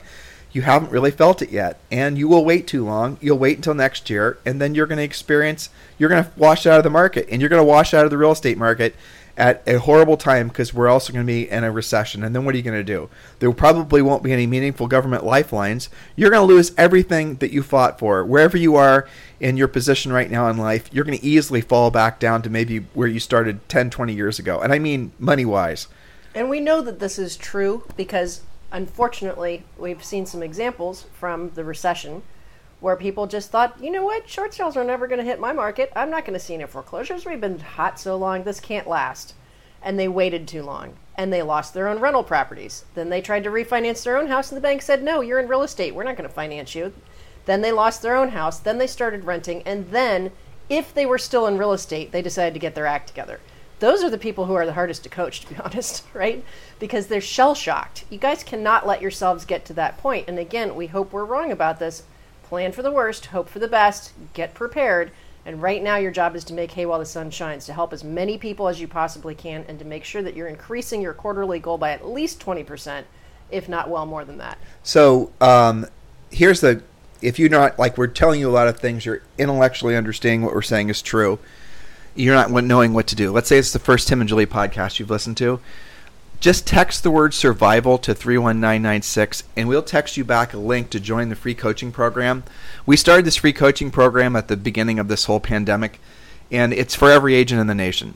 [SPEAKER 1] You haven't really felt it yet, and you will wait too long. You'll wait until next year, and then you're going to experience. You're going to wash out of the market, and you're going to wash out of the real estate market, at a horrible time because we're also going to be in a recession. And then what are you going to do? There probably won't be any meaningful government lifelines. You're going to lose everything that you fought for. Wherever you are in your position right now in life, you're going to easily fall back down to maybe where you started 10, 20 years ago. And I mean money wise.
[SPEAKER 2] And we know that this is true because unfortunately, we've seen some examples from the recession where people just thought, you know what, short sales are never going to hit my market. I'm not going to see any foreclosures. We've been hot so long, this can't last. And they waited too long and they lost their own rental properties. Then they tried to refinance their own house and the bank said, no, you're in real estate. We're not going to finance you. Then they lost their own house. Then they started renting. And then, if they were still in real estate, they decided to get their act together. Those are the people who are the hardest to coach, to be honest, right? Because they're shell shocked. You guys cannot let yourselves get to that point. And again, we hope we're wrong about this plan for the worst, hope for the best, get prepared. And right now, your job is to make hay while the sun shines, to help as many people as you possibly can, and to make sure that you're increasing your quarterly goal by at least 20% if not well more than that.
[SPEAKER 1] So um, here's the if you're not like we're telling you a lot of things, you're intellectually understanding what we're saying is true. You're not knowing what to do. Let's say it's the first Tim and Julie podcast you've listened to. Just text the word survival to 31996 and we'll text you back a link to join the free coaching program. We started this free coaching program at the beginning of this whole pandemic and it's for every agent in the nation.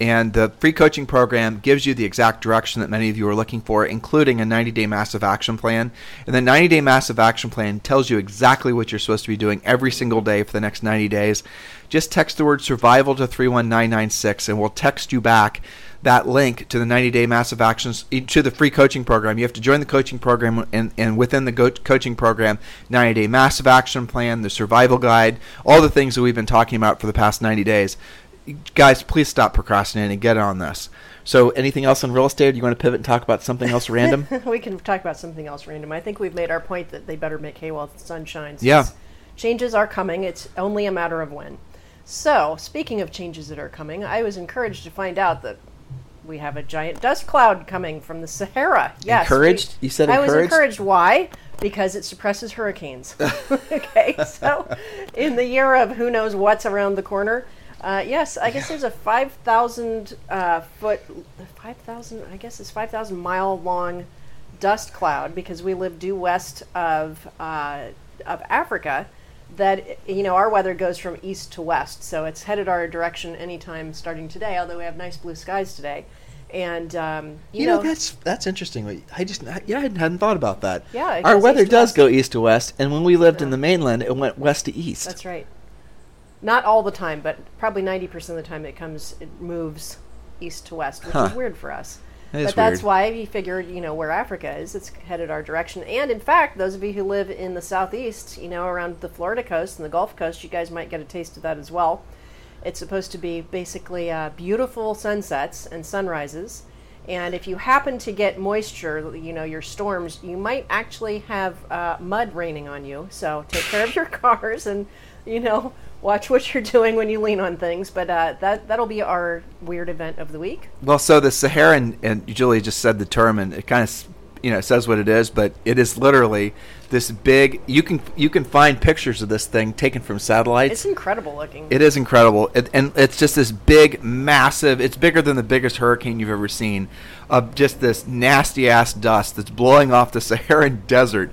[SPEAKER 1] And the free coaching program gives you the exact direction that many of you are looking for, including a 90 day massive action plan. And the 90 day massive action plan tells you exactly what you're supposed to be doing every single day for the next 90 days. Just text the word survival to 31996 and we'll text you back that link to the 90 day massive actions to the free coaching program. You have to join the coaching program and, and within the go- coaching program, 90 day massive action plan, the survival guide, all the things that we've been talking about for the past 90 days guys, please stop procrastinating and get on this. So, anything else on real estate? Do you want to pivot and talk about something else random?
[SPEAKER 2] we can talk about something else random. I think we've made our point that they better make hay while the sun shines.
[SPEAKER 1] Yeah.
[SPEAKER 2] Changes are coming. It's only a matter of when. So, speaking of changes that are coming, I was encouraged to find out that we have a giant dust cloud coming from the Sahara. Yes.
[SPEAKER 1] Encouraged?
[SPEAKER 2] We,
[SPEAKER 1] you said
[SPEAKER 2] encouraged?
[SPEAKER 1] I
[SPEAKER 2] was encouraged. Why? Because it suppresses hurricanes. okay. So, in the year of who knows what's around the corner, uh, yes, I guess there's a 5,000 uh, foot, 5,000, I guess it's 5,000 mile long dust cloud because we live due west of, uh, of Africa. That, you know, our weather goes from east to west. So it's headed our direction anytime starting today, although we have nice blue skies today. And, um, you,
[SPEAKER 1] you know, know, that's that's interesting. I just yeah, I hadn't thought about that.
[SPEAKER 2] Yeah,
[SPEAKER 1] our weather does go east to west, and when we lived yeah. in the mainland, it went west to east.
[SPEAKER 2] That's right not all the time, but probably 90% of the time it comes, it moves east to west, which huh. is weird for us.
[SPEAKER 1] That
[SPEAKER 2] but that's why we figured, you know, where Africa is, it's headed our direction. And in fact, those of you who live in the southeast, you know, around the Florida coast and the Gulf Coast, you guys might get a taste of that as well. It's supposed to be basically uh, beautiful sunsets and sunrises. And if you happen to get moisture, you know, your storms, you might actually have uh, mud raining on you. So take care of your cars and, you know, watch what you're doing when you lean on things. But uh, that that'll be our weird event of the week.
[SPEAKER 1] Well, so the Saharan and Julie just said the term, and it kind of you know says what it is, but it is literally this big. You can you can find pictures of this thing taken from satellites.
[SPEAKER 2] It's incredible looking.
[SPEAKER 1] It is incredible, it, and it's just this big, massive. It's bigger than the biggest hurricane you've ever seen. Of just this nasty ass dust that's blowing off the Saharan desert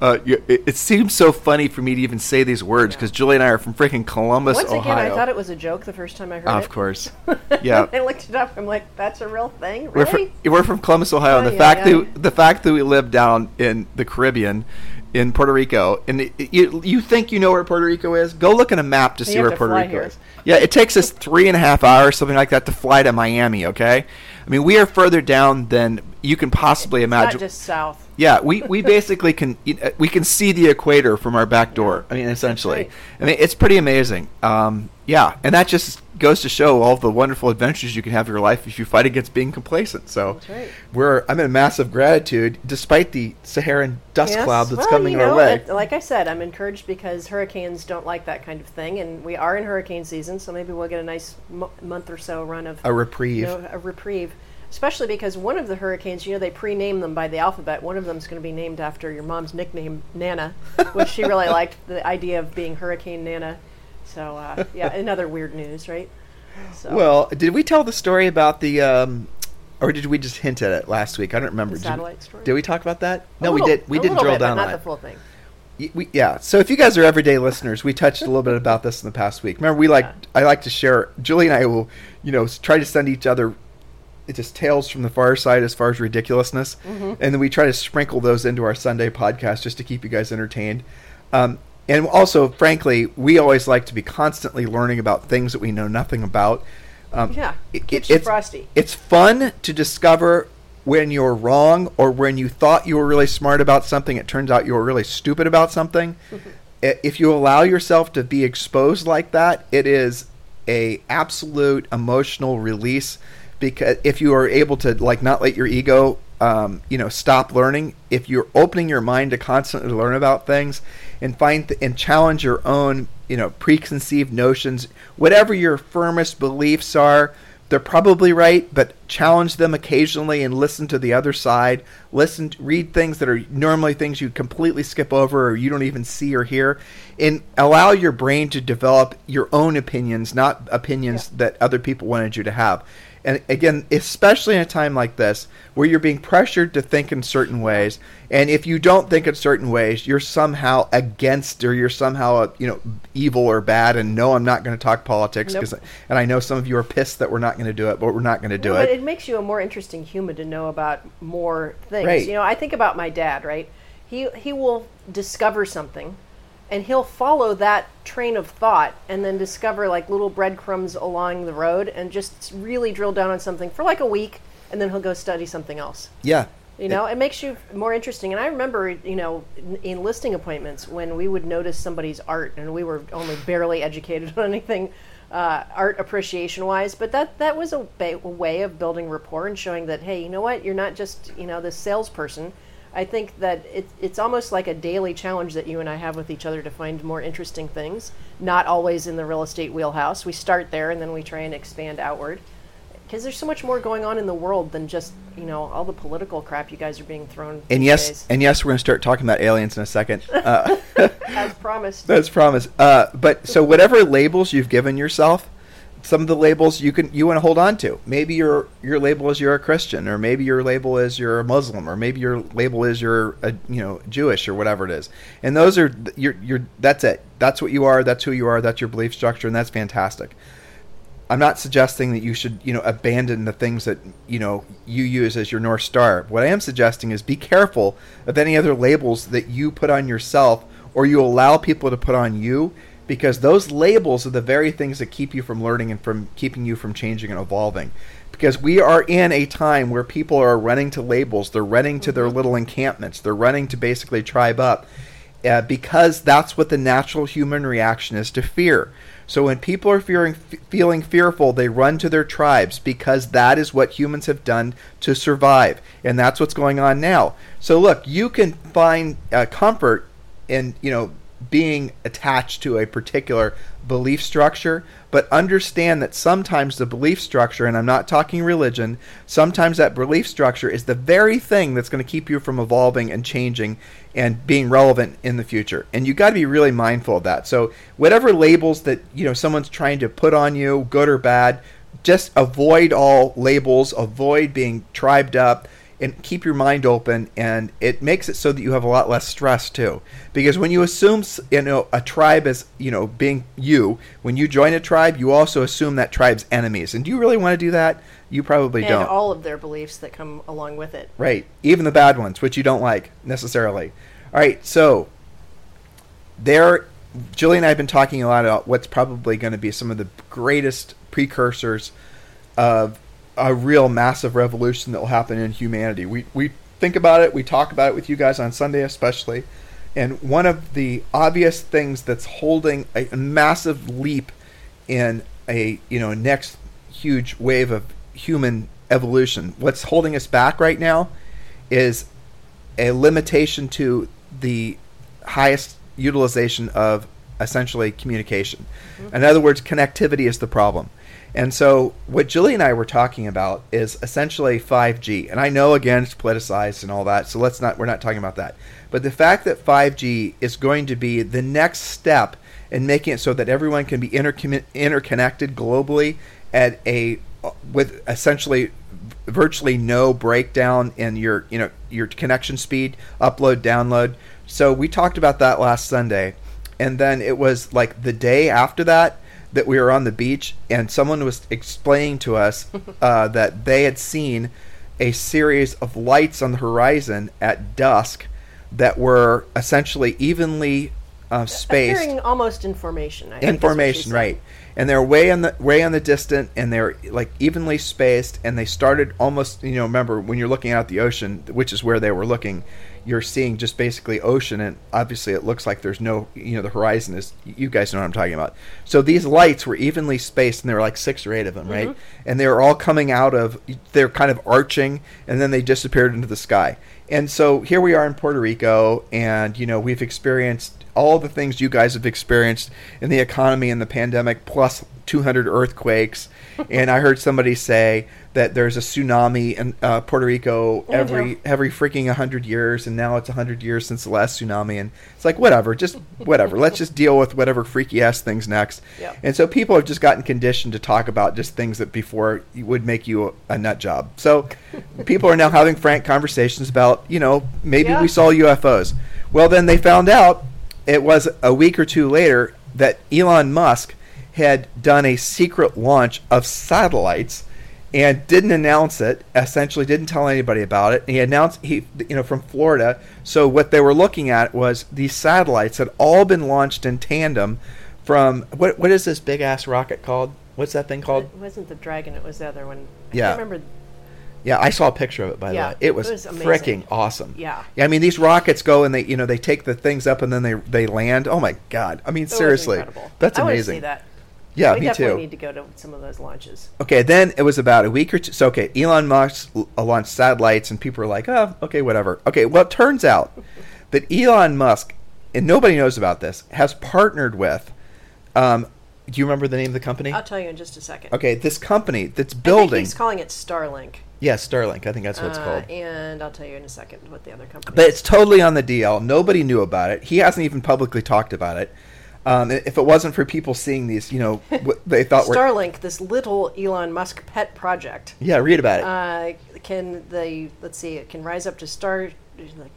[SPEAKER 1] uh, it, it, seems so funny for me to even say these words because Julie and I are from freaking Columbus,
[SPEAKER 2] Once
[SPEAKER 1] Ohio.
[SPEAKER 2] again, I thought it was a joke the first time I heard
[SPEAKER 1] of
[SPEAKER 2] it.
[SPEAKER 1] Of course, yeah.
[SPEAKER 2] I looked it up. I'm like, that's a real thing. Really?
[SPEAKER 1] We're from, we're from Columbus, Ohio, oh, and the
[SPEAKER 2] yeah,
[SPEAKER 1] fact
[SPEAKER 2] yeah.
[SPEAKER 1] that the fact that we live down in the Caribbean, in Puerto Rico, and it, you you think you know where Puerto Rico is? Go look at a map to
[SPEAKER 2] you
[SPEAKER 1] see where
[SPEAKER 2] to
[SPEAKER 1] Puerto Rico
[SPEAKER 2] here.
[SPEAKER 1] is. Yeah, it takes us three and a half hours, something like that, to fly to Miami. Okay, I mean we are further down than you can possibly
[SPEAKER 2] it's
[SPEAKER 1] imagine.
[SPEAKER 2] Not just south.
[SPEAKER 1] Yeah, we, we basically can we can see the equator from our back door. I mean, essentially,
[SPEAKER 2] right.
[SPEAKER 1] I mean it's pretty amazing. Um, yeah, and that just goes to show all the wonderful adventures you can have in your life if you fight against being complacent. So
[SPEAKER 2] right.
[SPEAKER 1] we're I'm in massive gratitude despite the Saharan dust
[SPEAKER 2] yes.
[SPEAKER 1] cloud that's
[SPEAKER 2] well,
[SPEAKER 1] coming
[SPEAKER 2] you know,
[SPEAKER 1] our way.
[SPEAKER 2] It, like I said, I'm encouraged because hurricanes don't like that kind of thing, and we are in hurricane season, so maybe we'll get a nice mo- month or so run of
[SPEAKER 1] a reprieve.
[SPEAKER 2] You know, a reprieve especially because one of the hurricanes, you know, they pre-name them by the alphabet. One of them is going to be named after your mom's nickname, Nana, which she really liked the idea of being Hurricane Nana. So uh, yeah, another weird news, right? So.
[SPEAKER 1] Well, did we tell the story about the? Um, or did we just hint at it last week? I don't remember.
[SPEAKER 2] The satellite did, story.
[SPEAKER 1] Did we talk about that? No,
[SPEAKER 2] little,
[SPEAKER 1] we did. We didn't drill
[SPEAKER 2] bit,
[SPEAKER 1] down
[SPEAKER 2] not
[SPEAKER 1] on
[SPEAKER 2] the full thing.
[SPEAKER 1] We, yeah. So if you guys are everyday listeners, we touched a little bit about this in the past week. Remember, we like
[SPEAKER 2] Yeah.
[SPEAKER 1] I like to share. Julie and I will, you know, try to send each other it's just tales from the far side as far as ridiculousness, and then we try to sprinkle those into our Sunday podcast just to keep you guys entertained. Um, and also, frankly, we always like to be constantly learning about things that we know nothing about. Um,
[SPEAKER 2] Yeah,
[SPEAKER 1] it-
[SPEAKER 2] keeps
[SPEAKER 1] it-
[SPEAKER 2] you
[SPEAKER 1] it's,
[SPEAKER 2] frosty.
[SPEAKER 1] it's fun to discover when you're wrong or when you thought you were really smart about something, it turns out you were really stupid about something. I- if you allow yourself to be exposed like that, it is a absolute emotional release because if you are able to like not let your ego um, you know stop learning if you're opening your mind to constantly learn about things and find th- and challenge your own you know preconceived notions whatever your firmest beliefs are they're probably right, but challenge them occasionally and listen to the other side. Listen, read things that are normally things you completely skip over or you don't even see or hear, and allow your brain to develop your own opinions, not opinions
[SPEAKER 2] Yeah.
[SPEAKER 1] that other people wanted you to have. And again, especially in a time like this, where you're being pressured to think in certain ways, and if you don't think in certain ways, you're somehow against or you're somehow uh, you know evil or bad. And no, I'm not going to talk politics
[SPEAKER 2] Nope.
[SPEAKER 1] because, and I know some of you are pissed that we're not going to do it, but we're not going to do
[SPEAKER 2] No, But
[SPEAKER 1] it.
[SPEAKER 2] it makes you a more interesting human to know about more things.
[SPEAKER 1] Right.
[SPEAKER 2] You know, I think about my dad, right? He he will discover something and he'll follow that train of thought and then discover like little breadcrumbs along the road and just really drill down on something for like a week and then he'll go study something else.
[SPEAKER 1] Yeah,
[SPEAKER 2] You know, it makes you more interesting. And I remember, you know, in, in listing appointments when we would notice somebody's art, and we were only barely educated on anything uh, art appreciation wise, but that that was a, ba- a way of building rapport and showing that, hey, you know what, you're not just you know this salesperson. I think that it, it's almost like a daily challenge that you and I have with each other to find more interesting things. Not always in the real estate wheelhouse. We start there and then we try and expand outward because there's so much more going on in the world than just you know all the political crap you guys are being thrown.
[SPEAKER 1] and yes,
[SPEAKER 2] days.
[SPEAKER 1] and yes, we're going to start talking about aliens in a second. Uh,
[SPEAKER 2] as promised.
[SPEAKER 1] As promised. Uh, but so whatever labels you've given yourself, some of the labels you can you want to hold on to. Maybe your your label is you're a Christian, or maybe your label is you're a Muslim, or maybe your label is you're a, you know Jewish or whatever it is. And those are you're you're that's it. That's what you are. That's who you are. That's your belief structure, and that's fantastic. I'm not suggesting that you should, you know, abandon the things that, you know, you use as your North Star. What I am suggesting is be careful of any other labels that you put on yourself or you allow people to put on you because those labels are the very things that keep you from learning and from keeping you from changing and evolving. Because we are in a time where people are running to labels, they're running to their little encampments, they're running to basically tribe up uh, because that's what the natural human reaction is to fear. So when people are fearing, f- feeling fearful, they run to their tribes because that is what humans have done to survive, and that's what's going on now. So look, you can find uh, comfort in you know being attached to a particular belief structure, but understand that sometimes the belief structure, and I'm not talking religion, sometimes that belief structure is the very thing that's going to keep you from evolving and changing and being relevant in the future. And you got to be really mindful of that. So whatever labels that, you know, someone's trying to put on you, good or bad, just avoid all labels, avoid being tribed up and keep your mind open and it makes it so that you have a lot less stress too. Because when you assume you know a tribe is you know being you when you join a tribe you also assume that tribe's enemies. And do you really want to do that? You probably
[SPEAKER 2] and
[SPEAKER 1] don't.
[SPEAKER 2] all of their beliefs that come along with it.
[SPEAKER 1] right. Even the bad ones which you don't like necessarily. All right so there julie and i have been talking a lot about what's probably going to be some of the greatest precursors of a real massive revolution that will happen in humanity. We we think about it, we talk about it with you guys on Sunday especially, and one of the obvious things that's holding a, a massive leap in a you know next huge wave of human evolution. What's holding us back right now is a limitation to the highest utilization of essentially communication. Mm-hmm. In other words, connectivity is the problem. And so, what Julie and I were talking about is essentially 5G. And I know again it's politicized and all that, so let's not we're not talking about that. But the fact that 5G is going to be the next step in making it so that everyone can be intercommu- interconnected globally at a with essentially virtually no breakdown in your you know your connection speed, upload, download. So we talked about that last Sunday, and then it was like the day after that that we were on the beach, and someone was explaining to us uh, that they had seen a series of lights on the horizon at dusk that were essentially evenly uh, spaced
[SPEAKER 2] Appearing almost information. I think that's what she
[SPEAKER 1] information right and they're way on the way on the distant and they're like evenly spaced and they started almost you know remember when you're looking out at the ocean which is where they were looking you're seeing just basically ocean and obviously it looks like there's no you know the horizon is you guys know what i'm talking about. So these lights were evenly spaced and there were like six or eight of them right? Mm-hmm. And they were all coming out of they're kind of arching and then they disappeared into the sky. And so here we are in puerto rico and you know we've experienced all the things you guys have experienced in the economy and the pandemic, plus 200 earthquakes. and I heard somebody say that there's a tsunami in uh, Puerto Rico every every freaking 100 years, and now it's 100 years since the last tsunami. And it's like, whatever, just whatever. Let's just deal with whatever freaky ass things next.
[SPEAKER 2] Yeah.
[SPEAKER 1] And so people have just gotten conditioned to talk about just things that before would make you a, a nut job. So people are now having frank conversations about, you know, maybe
[SPEAKER 2] Yeah.
[SPEAKER 1] we saw UFOs. Well, then they found out it was a week or two later that Elon Musk had done a secret launch of satellites and didn't announce it essentially didn't tell anybody about it he announced he you know from Florida so what they were looking at was these satellites had all been launched in tandem from what what is this big ass rocket called what's that thing called
[SPEAKER 2] It wasn't the dragon; it was the other one. I
[SPEAKER 1] Yeah.
[SPEAKER 2] can't remember.
[SPEAKER 1] Yeah, I saw a picture of it by
[SPEAKER 2] Yeah,
[SPEAKER 1] the way. It was,
[SPEAKER 2] it was
[SPEAKER 1] freaking awesome.
[SPEAKER 2] Yeah.
[SPEAKER 1] Yeah, I mean these rockets go and they you know they take the things up and then they they land. Oh my god. I mean
[SPEAKER 2] It
[SPEAKER 1] seriously.
[SPEAKER 2] incredible.
[SPEAKER 1] That's amazing.
[SPEAKER 2] see that.
[SPEAKER 1] Yeah,
[SPEAKER 2] we
[SPEAKER 1] me
[SPEAKER 2] definitely
[SPEAKER 1] too.
[SPEAKER 2] need to go to some of those launches.
[SPEAKER 1] Okay, then it was about a week or two. So, okay, Elon Musk launched satellites, and people were like, "Oh, okay, whatever." Okay, well, it turns out that Elon Musk, and nobody knows about this, has partnered with. Um, do you remember the name of the company?
[SPEAKER 2] I'll tell you in just a second.
[SPEAKER 1] Okay, this company that's building.
[SPEAKER 2] he's calling it Starlink.
[SPEAKER 1] Yeah, Starlink. I think that's what it's
[SPEAKER 2] Uh,
[SPEAKER 1] called.
[SPEAKER 2] And I'll tell you in a second what the other company.
[SPEAKER 1] But
[SPEAKER 2] is.
[SPEAKER 1] it's totally on the DL. Nobody knew about it. He hasn't even publicly talked about it. Um, if it wasn't for people seeing these, you know, what they thought were.
[SPEAKER 2] Starlink, this little Elon Musk pet project.
[SPEAKER 1] Yeah, read about it.
[SPEAKER 2] Uh, can they let's see it can rise up to start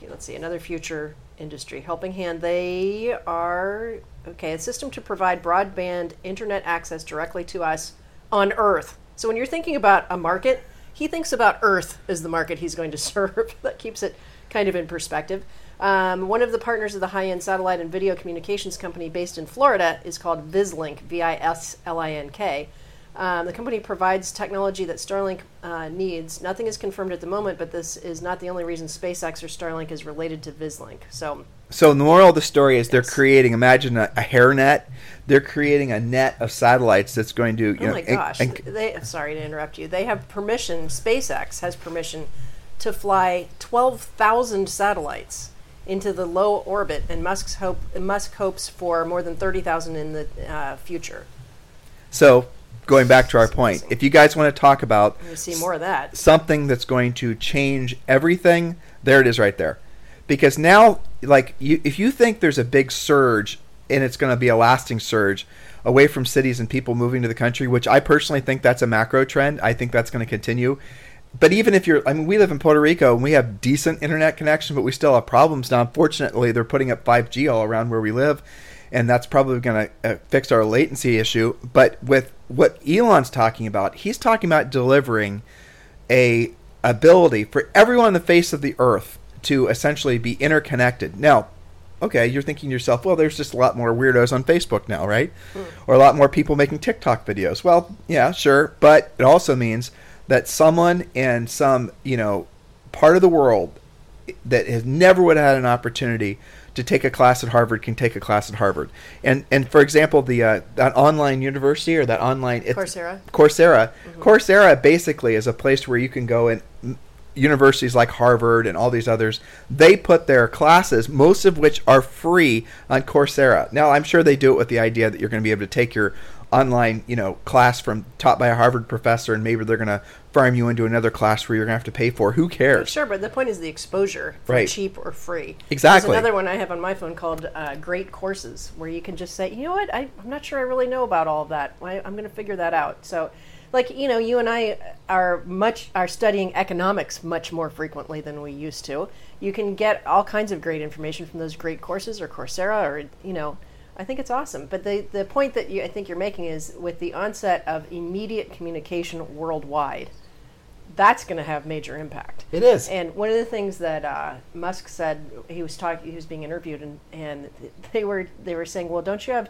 [SPEAKER 2] let's see another future industry helping hand they are okay a system to provide broadband internet access directly to us on earth so when you're thinking about a market he thinks about earth as the market he's going to serve that keeps it kind of in perspective um, one of the partners of the high-end satellite and video communications company based in florida is called vislink v-i-s-l-i-n-k um, the company provides technology that Starlink uh, needs. Nothing is confirmed at the moment, but this is not the only reason SpaceX or Starlink is related to Vislink. So,
[SPEAKER 1] So the moral of the story is they're creating. Imagine a, a hair net. They're creating a net of satellites that's going to. You
[SPEAKER 2] oh
[SPEAKER 1] know,
[SPEAKER 2] my gosh,
[SPEAKER 1] and-
[SPEAKER 2] they sorry to interrupt you. They have permission. SpaceX has permission to fly twelve thousand satellites into the low orbit, and Musk's hope Musk hopes for more than thirty thousand in the uh, future.
[SPEAKER 1] so going back to our point, if you guys want to talk about
[SPEAKER 2] see more of that.
[SPEAKER 1] something that's going to change everything, there it is right there. Because now, like, you, if you think there's a big surge and it's going to be a lasting surge away from cities and people moving to the country, which I personally think that's a macro trend, I think that's going to continue. But even if you're, I mean, we live in Puerto Rico and we have decent internet connection, but we still have problems. Now, unfortunately, they're putting up 5G all around where we live, and that's probably going to uh, fix our latency issue. But with what Elon's talking about, he's talking about delivering a ability for everyone on the face of the earth to essentially be interconnected. Now, okay, you're thinking to yourself, well, there's just a lot more weirdos on Facebook now, right? Or a lot more people making TikTok videos. Well, yeah, sure, but it also means that someone in some, you know, part of the world that has never would have had an opportunity to take a class at Harvard can take a class at Harvard. And and for example, the uh, that online university or that online it's-
[SPEAKER 2] Coursera.
[SPEAKER 1] Coursera. Coursera basically is a place where you can go and universities like Harvard and all these others, they put their classes, most of which are free on Coursera. Now, I'm sure they do it with the idea that you're going to be able to take your online, you know, class from taught by a Harvard professor and maybe they're going to farm you into another class where you're going to have to pay for. Who cares?
[SPEAKER 2] Sure, but the point is the exposure for
[SPEAKER 1] Right.
[SPEAKER 2] cheap or free.
[SPEAKER 1] Exactly.
[SPEAKER 2] There's another one I have on my phone called uh, Great Courses, where you can just say, you know what, I, I'm not sure I really know about all of that. I, I'm going to figure that out. So, like you know, you and I are much are studying economics much more frequently than we used to. You can get all kinds of great information from those great courses or Coursera or you know. I think it's awesome, but the, the point that you, I think you're making is with the onset of immediate communication worldwide, that's going to have major impact.
[SPEAKER 1] It is.
[SPEAKER 2] And one of the things that uh, Musk said, he was talking, he was being interviewed, and, and they were they were saying, well, don't you have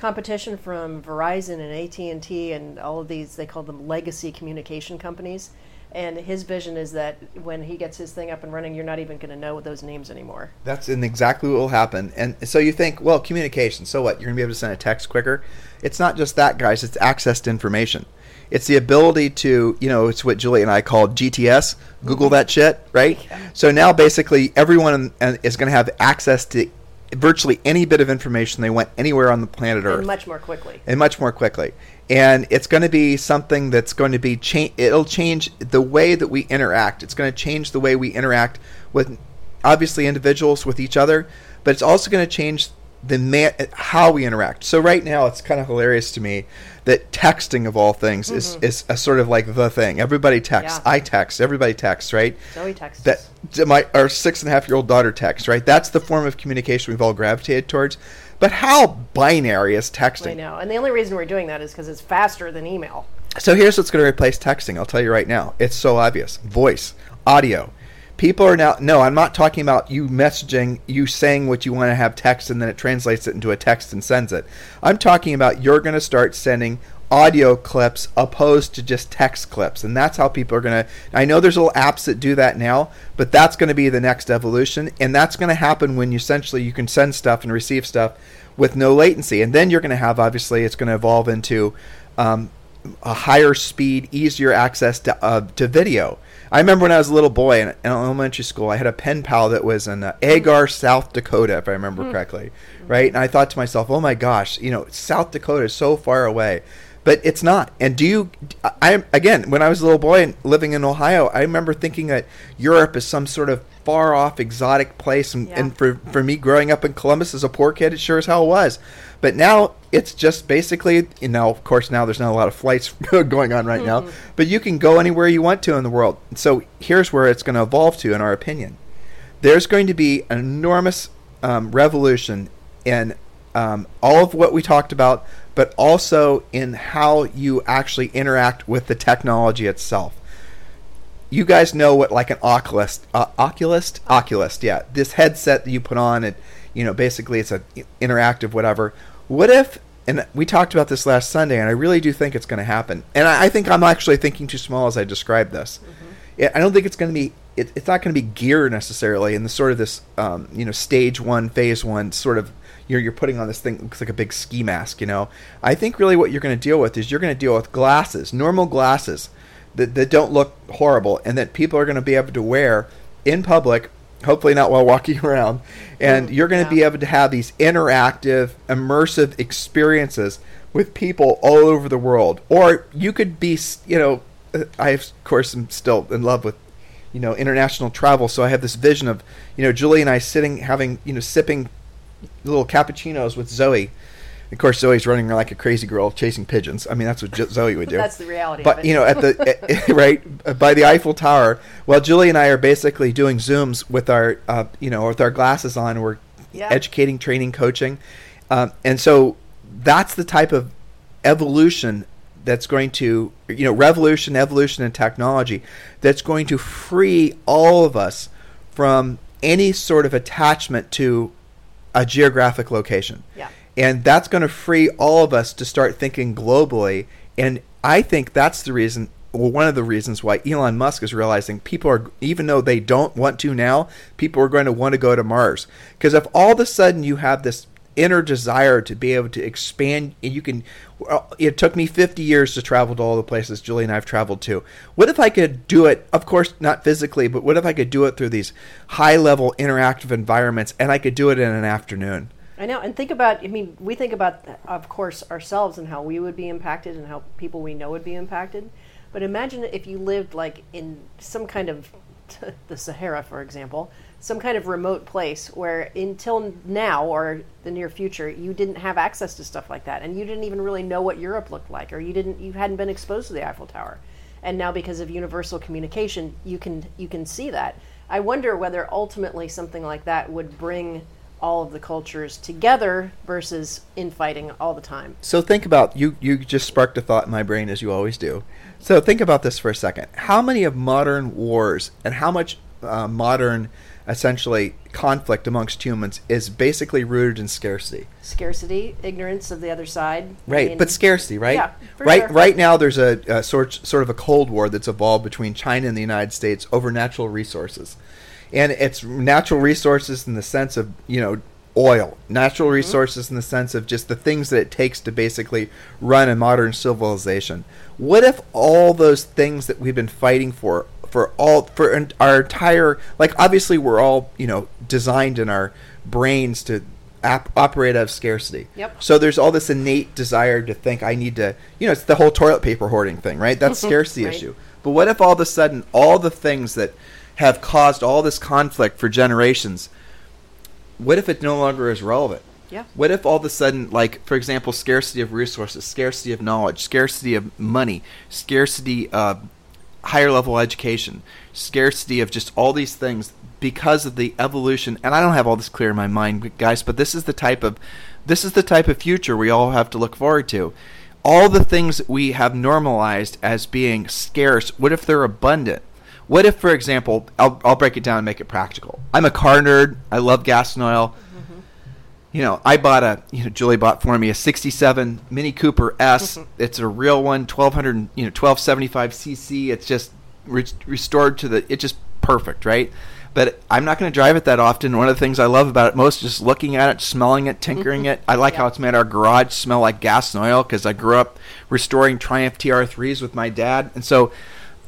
[SPEAKER 2] competition from Verizon and AT and all of these? They call them legacy communication companies. And his vision is that when he gets his thing up and running, you're not even going to know those names anymore.
[SPEAKER 1] That's in exactly what will happen. And so you think, well, communication. So what? You're going to be able to send a text quicker. It's not just that, guys. It's access to information. It's the ability to, you know, it's what Julie and I call GTS. Google that shit, right? So now basically everyone uh, is going to have access to virtually any bit of information they want anywhere on the planet Earth
[SPEAKER 2] and much more quickly.
[SPEAKER 1] and much more quickly. And it's going to be something that's going to be change. It'll change the way that we interact. It's going to change the way we interact with, obviously, individuals with each other, but it's also going to change the man, how we interact. So right now, it's kind of hilarious to me that texting of all things is mm-hmm. is a sort of like the thing. Everybody texts.
[SPEAKER 2] Yeah.
[SPEAKER 1] I text. Everybody texts. Right.
[SPEAKER 2] Zoe texts.
[SPEAKER 1] That my our six and a half year old daughter texts. Right. That's the form of communication we've all gravitated towards. But how binary is texting?
[SPEAKER 2] I know. And the only reason we're doing that is because it's faster than email.
[SPEAKER 1] So here's what's going to replace texting. I'll tell you right now. It's so obvious. Voice, audio. People are now no, I'm not talking about you messaging, you saying what you want to have text and then it translates it into a text and sends it. I'm talking about you're going to start sending audio clips opposed to just text clips. And that's how people are going to I know there's little apps that do that now, but that's going to be the next evolution and that's going to happen when you essentially you can send stuff and receive stuff with no latency. And then you're going to have obviously it's going to evolve into um, a higher speed, easier access to uh, to video. I remember when I was a little boy in, in elementary school, I had a pen pal that was in uh, Agar, South Dakota, if I remember correctly, right? And I thought to myself, "Oh my gosh, you know, South Dakota is so far away." But it's not. And do you? I am again, when I was a little boy and living in Ohio, I remember thinking that Europe is some sort of far off, exotic place. And,
[SPEAKER 2] Yeah.
[SPEAKER 1] and for for me, growing up in Columbus as a poor kid, it sure as hell was. But now it's just basically, you know, of course, now there's not a lot of flights going on right now, but you can go anywhere you want to in the world. So here's where it's going to evolve to, in our opinion. There's going to be an enormous um, revolution in um, all of what we talked about, but also in how you actually interact with the technology itself you guys know what like an Oculus, uh, Oculus, Oculus, yeah, this headset that you put on, it, you know, basically it's a interactive whatever. What if? And we talked about this last Sunday, and I really do think it's going to happen. And I, I think I'm actually thinking too small as I described this. I I don't think it's going to be. It, it's not going to be gear necessarily in the sort of this, um, you know, stage one, phase one sort of. You're, you're putting on this thing looks like a big ski mask, you know. I think really what you're going to deal with is you're going to deal with glasses, normal glasses that, that don't look horrible and that people are going to be able to wear in public hopefully not while walking around and
[SPEAKER 2] Mm,
[SPEAKER 1] you're going to
[SPEAKER 2] yeah.
[SPEAKER 1] be able to have these interactive immersive experiences with people all over the world or you could be you know uh, i of course am still in love with you know international travel so i have this vision of you know julie and i sitting having you know sipping little cappuccinos with zoe of course zoe's running around like a crazy girl chasing pigeons i mean that's what zoe would do
[SPEAKER 2] That's the reality. of
[SPEAKER 1] but you know at the eh, right by the Eiffel Tower while Julie and I are basically doing zooms with our uh, you know with our glasses on we're
[SPEAKER 2] Yeah.
[SPEAKER 1] educating training coaching um, and so that's the type of evolution that's going to you know revolution evolution in technology that's going to free all of us from any sort of attachment to a geographic location
[SPEAKER 2] Yeah.
[SPEAKER 1] and that's going to free all of us to start thinking globally and i think that's the reason well, one of the reasons why Elon Musk is realizing people are, even though they don't want to now, people are going to want to go to Mars. Because if all of a sudden you have this inner desire to be able to expand, and you can, it took me 50 years to travel to all the places Julie and I have traveled to. What if I could do it, of course, not physically, but what if I could do it through these high level interactive environments and I could do it in an afternoon?
[SPEAKER 2] I know, and think about. I mean, we think about, of course, ourselves and how we would be impacted, and how people we know would be impacted. But imagine if you lived like in some kind of the Sahara, for example, some kind of remote place where until now or the near future you didn't have access to stuff like that, and you didn't even really know what Europe looked like, or you didn't, you hadn't been exposed to the Eiffel Tower, and now because of universal communication, you can you can see that. I wonder whether ultimately something like that would bring all of the cultures together versus infighting all the time.
[SPEAKER 1] So think about you. You just sparked a thought in my brain as you always do. So think about this for a second. How many of modern wars and how much uh, modern, essentially, conflict amongst humans is basically rooted in scarcity?
[SPEAKER 2] Scarcity, ignorance of the other side. I
[SPEAKER 1] Right,
[SPEAKER 2] mean,
[SPEAKER 1] but scarcity, right?
[SPEAKER 2] Yeah,
[SPEAKER 1] right,
[SPEAKER 2] sure.
[SPEAKER 1] right now there's a, a sort sort of a cold war that's evolved between China and the United States over natural resources, and it's natural resources in the sense of you know oil, natural
[SPEAKER 2] Mm-hmm.
[SPEAKER 1] resources in the sense of just the things that it takes to basically run a modern civilization. What if all those things that we've been fighting for for all for our entire like obviously we're all you know designed in our brains to ap- operate out of scarcity.
[SPEAKER 2] Yep.
[SPEAKER 1] So there's all this innate desire to think I need to, you know, it's the whole toilet paper hoarding thing, right? That's scarcity
[SPEAKER 2] Right.
[SPEAKER 1] issue. But what if all of a sudden all the things that have caused all this conflict for generations, what if it no longer is relevant?
[SPEAKER 2] Yeah.
[SPEAKER 1] What if all of a sudden, like for example, scarcity of resources, scarcity of knowledge, scarcity of money, scarcity of higher level education, scarcity of just all these things because of the evolution. And I don't have all this clear in my mind, guys, but this is the type of this is the type of future we all have to look forward to. All the things that we have normalized as being scarce, what if they're abundant? What if, for example, I'll, I'll break it down and make it practical. I'm a car nerd. I love gas and oil you know, I bought a, you know, Julie bought for me a 67 Mini Cooper S. it's a real one, 1200, you know, 1275 cc. It's just re- restored to the, it's just perfect, right? But I'm not going to drive it that often. One of the things I love about it most is just looking at it, smelling it, tinkering it. I like how it's made our garage smell like gas and oil because I grew up restoring Triumph TR3s with my dad. And so,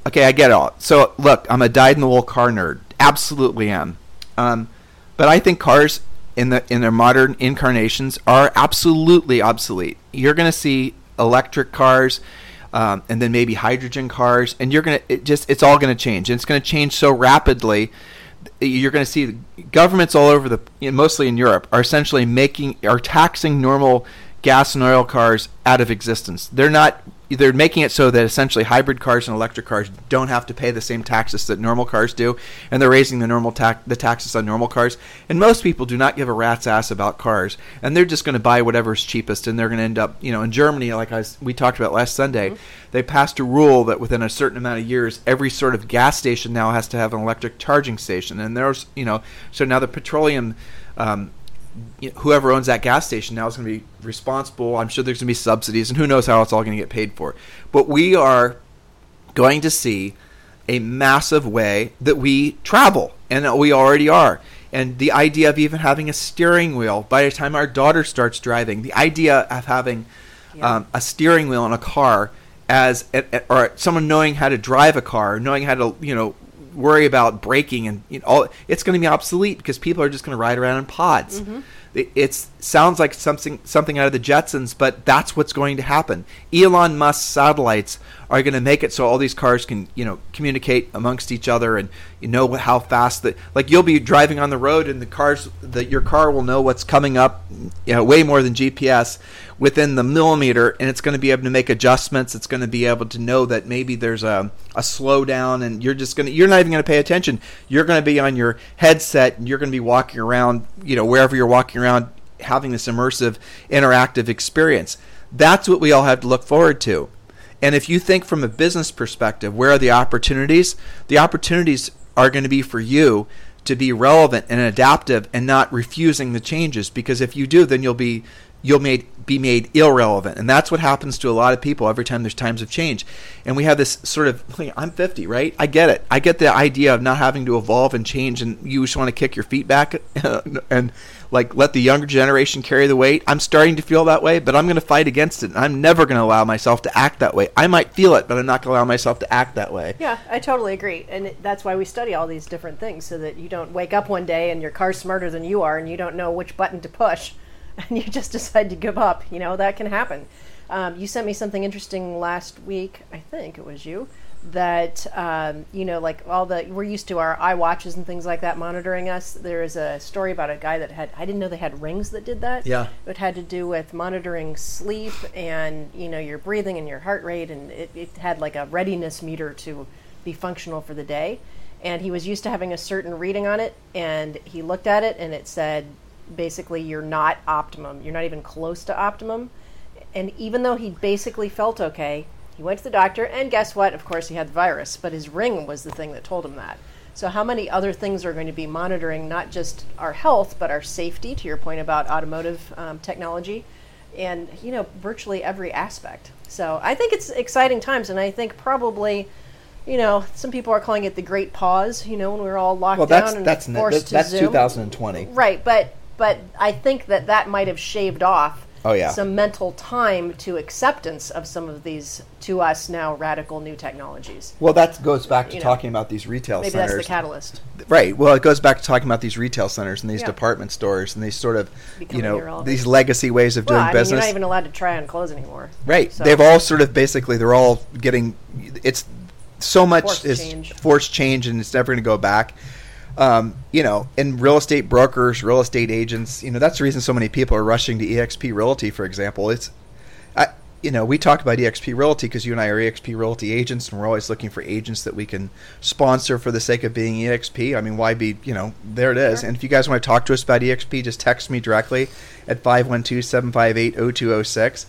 [SPEAKER 1] okay, I get it all. So, look, I'm a dyed in the wool car nerd. Absolutely am. Um, but I think cars in the in their modern incarnations are absolutely obsolete. You're going to see electric cars, um, and then maybe hydrogen cars, and you're going to just it's all going to change, and it's going to change so rapidly. You're going to see governments all over the, mostly in Europe, are essentially making are taxing normal gas and oil cars out of existence. They're not. They're making it so that essentially hybrid cars and electric cars don't have to pay the same taxes that normal cars do, and they're raising the normal tax the taxes on normal cars. And most people do not give a rat's ass about cars, and they're just going to buy whatever's cheapest, and they're going to end up, you know, in Germany, like I we talked about last Sunday, they passed a rule that within a certain amount of years, every sort of gas station now has to have an electric charging station, and there's, you know, so now the petroleum. Um, you know, whoever owns that gas station now is going to be responsible. I'm sure there's going to be subsidies, and who knows how it's all going to get paid for. But we are going to see a massive way that we travel, and that we already are. And the idea of even having a steering wheel by the time our daughter starts driving, the idea of having
[SPEAKER 2] Yeah.
[SPEAKER 1] um, a steering wheel in a car as or someone knowing how to drive a car, knowing how to you know worry about braking and you know, all it's going to be obsolete because people are just going to ride around in pods. Mm-hmm. It sounds like something something out of the Jetsons, but that's what's going to happen. Elon Musk's satellites are going to make it so all these cars can you know communicate amongst each other and you know how fast that like you'll be driving on the road and the cars that your car will know what's coming up you know way more than GPS within the millimeter and it's going to be able to make adjustments it's going to be able to know that maybe there's a, a slowdown and you're just going to you're not even going to pay attention you're going to be on your headset and you're going to be walking around you know wherever you're walking around having this immersive interactive experience that's what we all have to look forward to and if you think from a business perspective, where are the opportunities? The opportunities are going to be for you to be relevant and adaptive and not refusing the changes because if you do then you'll be you'll made be made irrelevant. And that's what happens to a lot of people every time there's times of change. And we have this sort of i'm 50 right? I get it. I get the idea of not having to evolve and change and you just want to kick your feet back and like let the younger generation carry the weight. I'm starting to feel that way but i'm going to fight against it. And i'm never going to allow myself to act that way. I might feel it but i'm not going to allow myself to act that way.
[SPEAKER 2] Yeah, I totally agree. And that's why we study all these different things so that you don't wake up one day and your car's smarter than you are and you don't know which button to push and you just decide to give up. You know, that can happen. Um, you sent me something interesting last week, I think it was you, that, um, you know, like all the, we're used to our eye watches and things like that monitoring us. There is a story about a guy that had, I didn't know they had rings that did that.
[SPEAKER 1] Yeah.
[SPEAKER 2] It had to do with monitoring sleep and you know your breathing and your heart rate, and it, it had like a readiness meter to be functional for the day. And he was used to having a certain reading on it, and he looked at it, and it said basically you're not optimum. You're not even close to optimum. And even though he basically felt okay, he went to the doctor, and guess what? Of course, he had the virus, but his ring was the thing that told him that. So, how many other things are going to be monitoring not just our health, but our safety, to your point about automotive um, technology, and, you know, virtually every aspect. So, I think it's exciting times, and I think probably, you know, some people are calling it the great pause, you know, when we were all locked
[SPEAKER 1] well
[SPEAKER 2] down
[SPEAKER 1] that's
[SPEAKER 2] and
[SPEAKER 1] that's
[SPEAKER 2] forced
[SPEAKER 1] that's
[SPEAKER 2] to Zoom.
[SPEAKER 1] 2020
[SPEAKER 2] Right, but but I think that that might have shaved off
[SPEAKER 1] Oh, yeah.
[SPEAKER 2] some mental time to acceptance of some of these to us now radical new technologies.
[SPEAKER 1] Well, that goes back to
[SPEAKER 2] You know,
[SPEAKER 1] talking about these retail
[SPEAKER 2] Maybe
[SPEAKER 1] centers.
[SPEAKER 2] Maybe that's the catalyst.
[SPEAKER 1] Right. Well, it goes back to talking about these retail centers and these
[SPEAKER 2] Yeah.
[SPEAKER 1] department stores and these sort of, you know,
[SPEAKER 2] irrelevant.
[SPEAKER 1] these legacy ways of
[SPEAKER 2] Well,
[SPEAKER 1] doing
[SPEAKER 2] I mean,
[SPEAKER 1] business.
[SPEAKER 2] you're not even allowed to try on clothes anymore.
[SPEAKER 1] Right.
[SPEAKER 2] So-
[SPEAKER 1] They've all sort of basically they're all getting it's so much
[SPEAKER 2] Forced
[SPEAKER 1] is
[SPEAKER 2] change.
[SPEAKER 1] forced change and it's never going to go back. Um, you know, and real estate brokers, real estate agents, you know, that's the reason so many people are rushing to EXP Realty, for example. It's, I, you know, we talk about EXP Realty because you and I are EXP Realty agents, and we're always looking for agents that we can sponsor for the sake of being EXP. I mean, why be, you know, there it is.
[SPEAKER 2] Sure.
[SPEAKER 1] And if you guys want to talk to us about EXP, just text me directly at 512 758 0206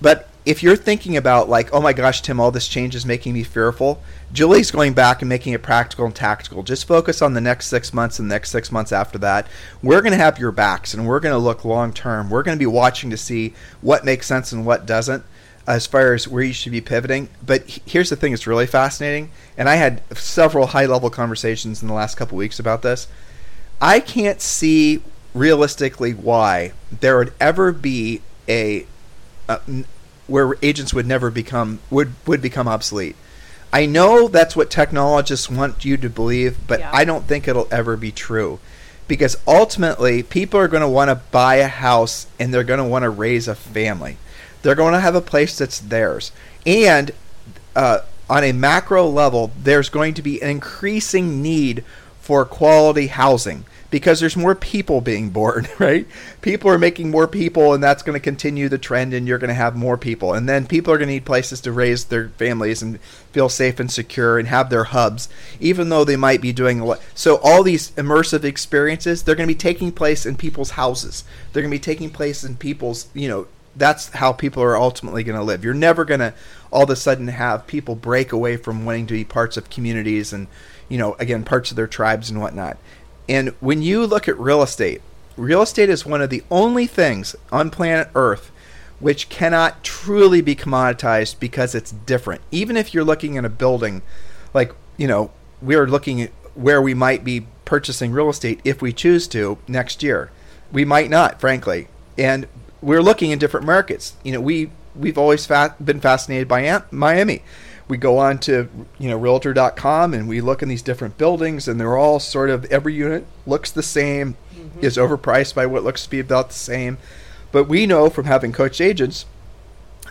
[SPEAKER 1] but if you're thinking about like, oh my gosh, Tim, all this change is making me fearful, Julie's going back and making it practical and tactical. Just focus on the next six months and the next six months after that. We're going to have your backs and we're going to look long term. We're going to be watching to see what makes sense and what doesn't as far as where you should be pivoting. But here's the thing that's really fascinating, and I had several high level conversations in the last couple weeks about this. I can't see realistically why there would ever be a n- where agents would never become would would become obsolete. I know that's what technologists want you to believe, but
[SPEAKER 2] Yeah.
[SPEAKER 1] I don't think it'll ever be true. Because ultimately, people are going to want to buy a house and they're going to want to raise a family. They're going to have a place that's theirs. And uh, on a macro level, there's going to be an increasing need for quality housing because there's more people being born, right? People are making more people, and that's going to continue the trend, and you're going to have more people. And then people are going to need places to raise their families and feel safe and secure and have their hubs, even though they might be doing a lot. So, all these immersive experiences, they're going to be taking place in people's houses. They're going to be taking place in people's, you know, that's how people are ultimately going to live. You're never going to all of a sudden have people break away from wanting to be parts of communities and, you know, again, parts of their tribes and whatnot. And when you look at real estate, real estate is one of the only things on planet Earth which cannot truly be commoditized because it's different. Even if you're looking at a building, like, you know, we're looking at where we might be purchasing real estate if we choose to next year. We might not, frankly. And we're looking in different markets. You know, we we've always fa- been fascinated by Am- Miami. We go on to you know realtor.com and we look in these different buildings and they're all sort of every unit looks the same, mm-hmm. is overpriced by what looks to be about the same. But we know from having coached agents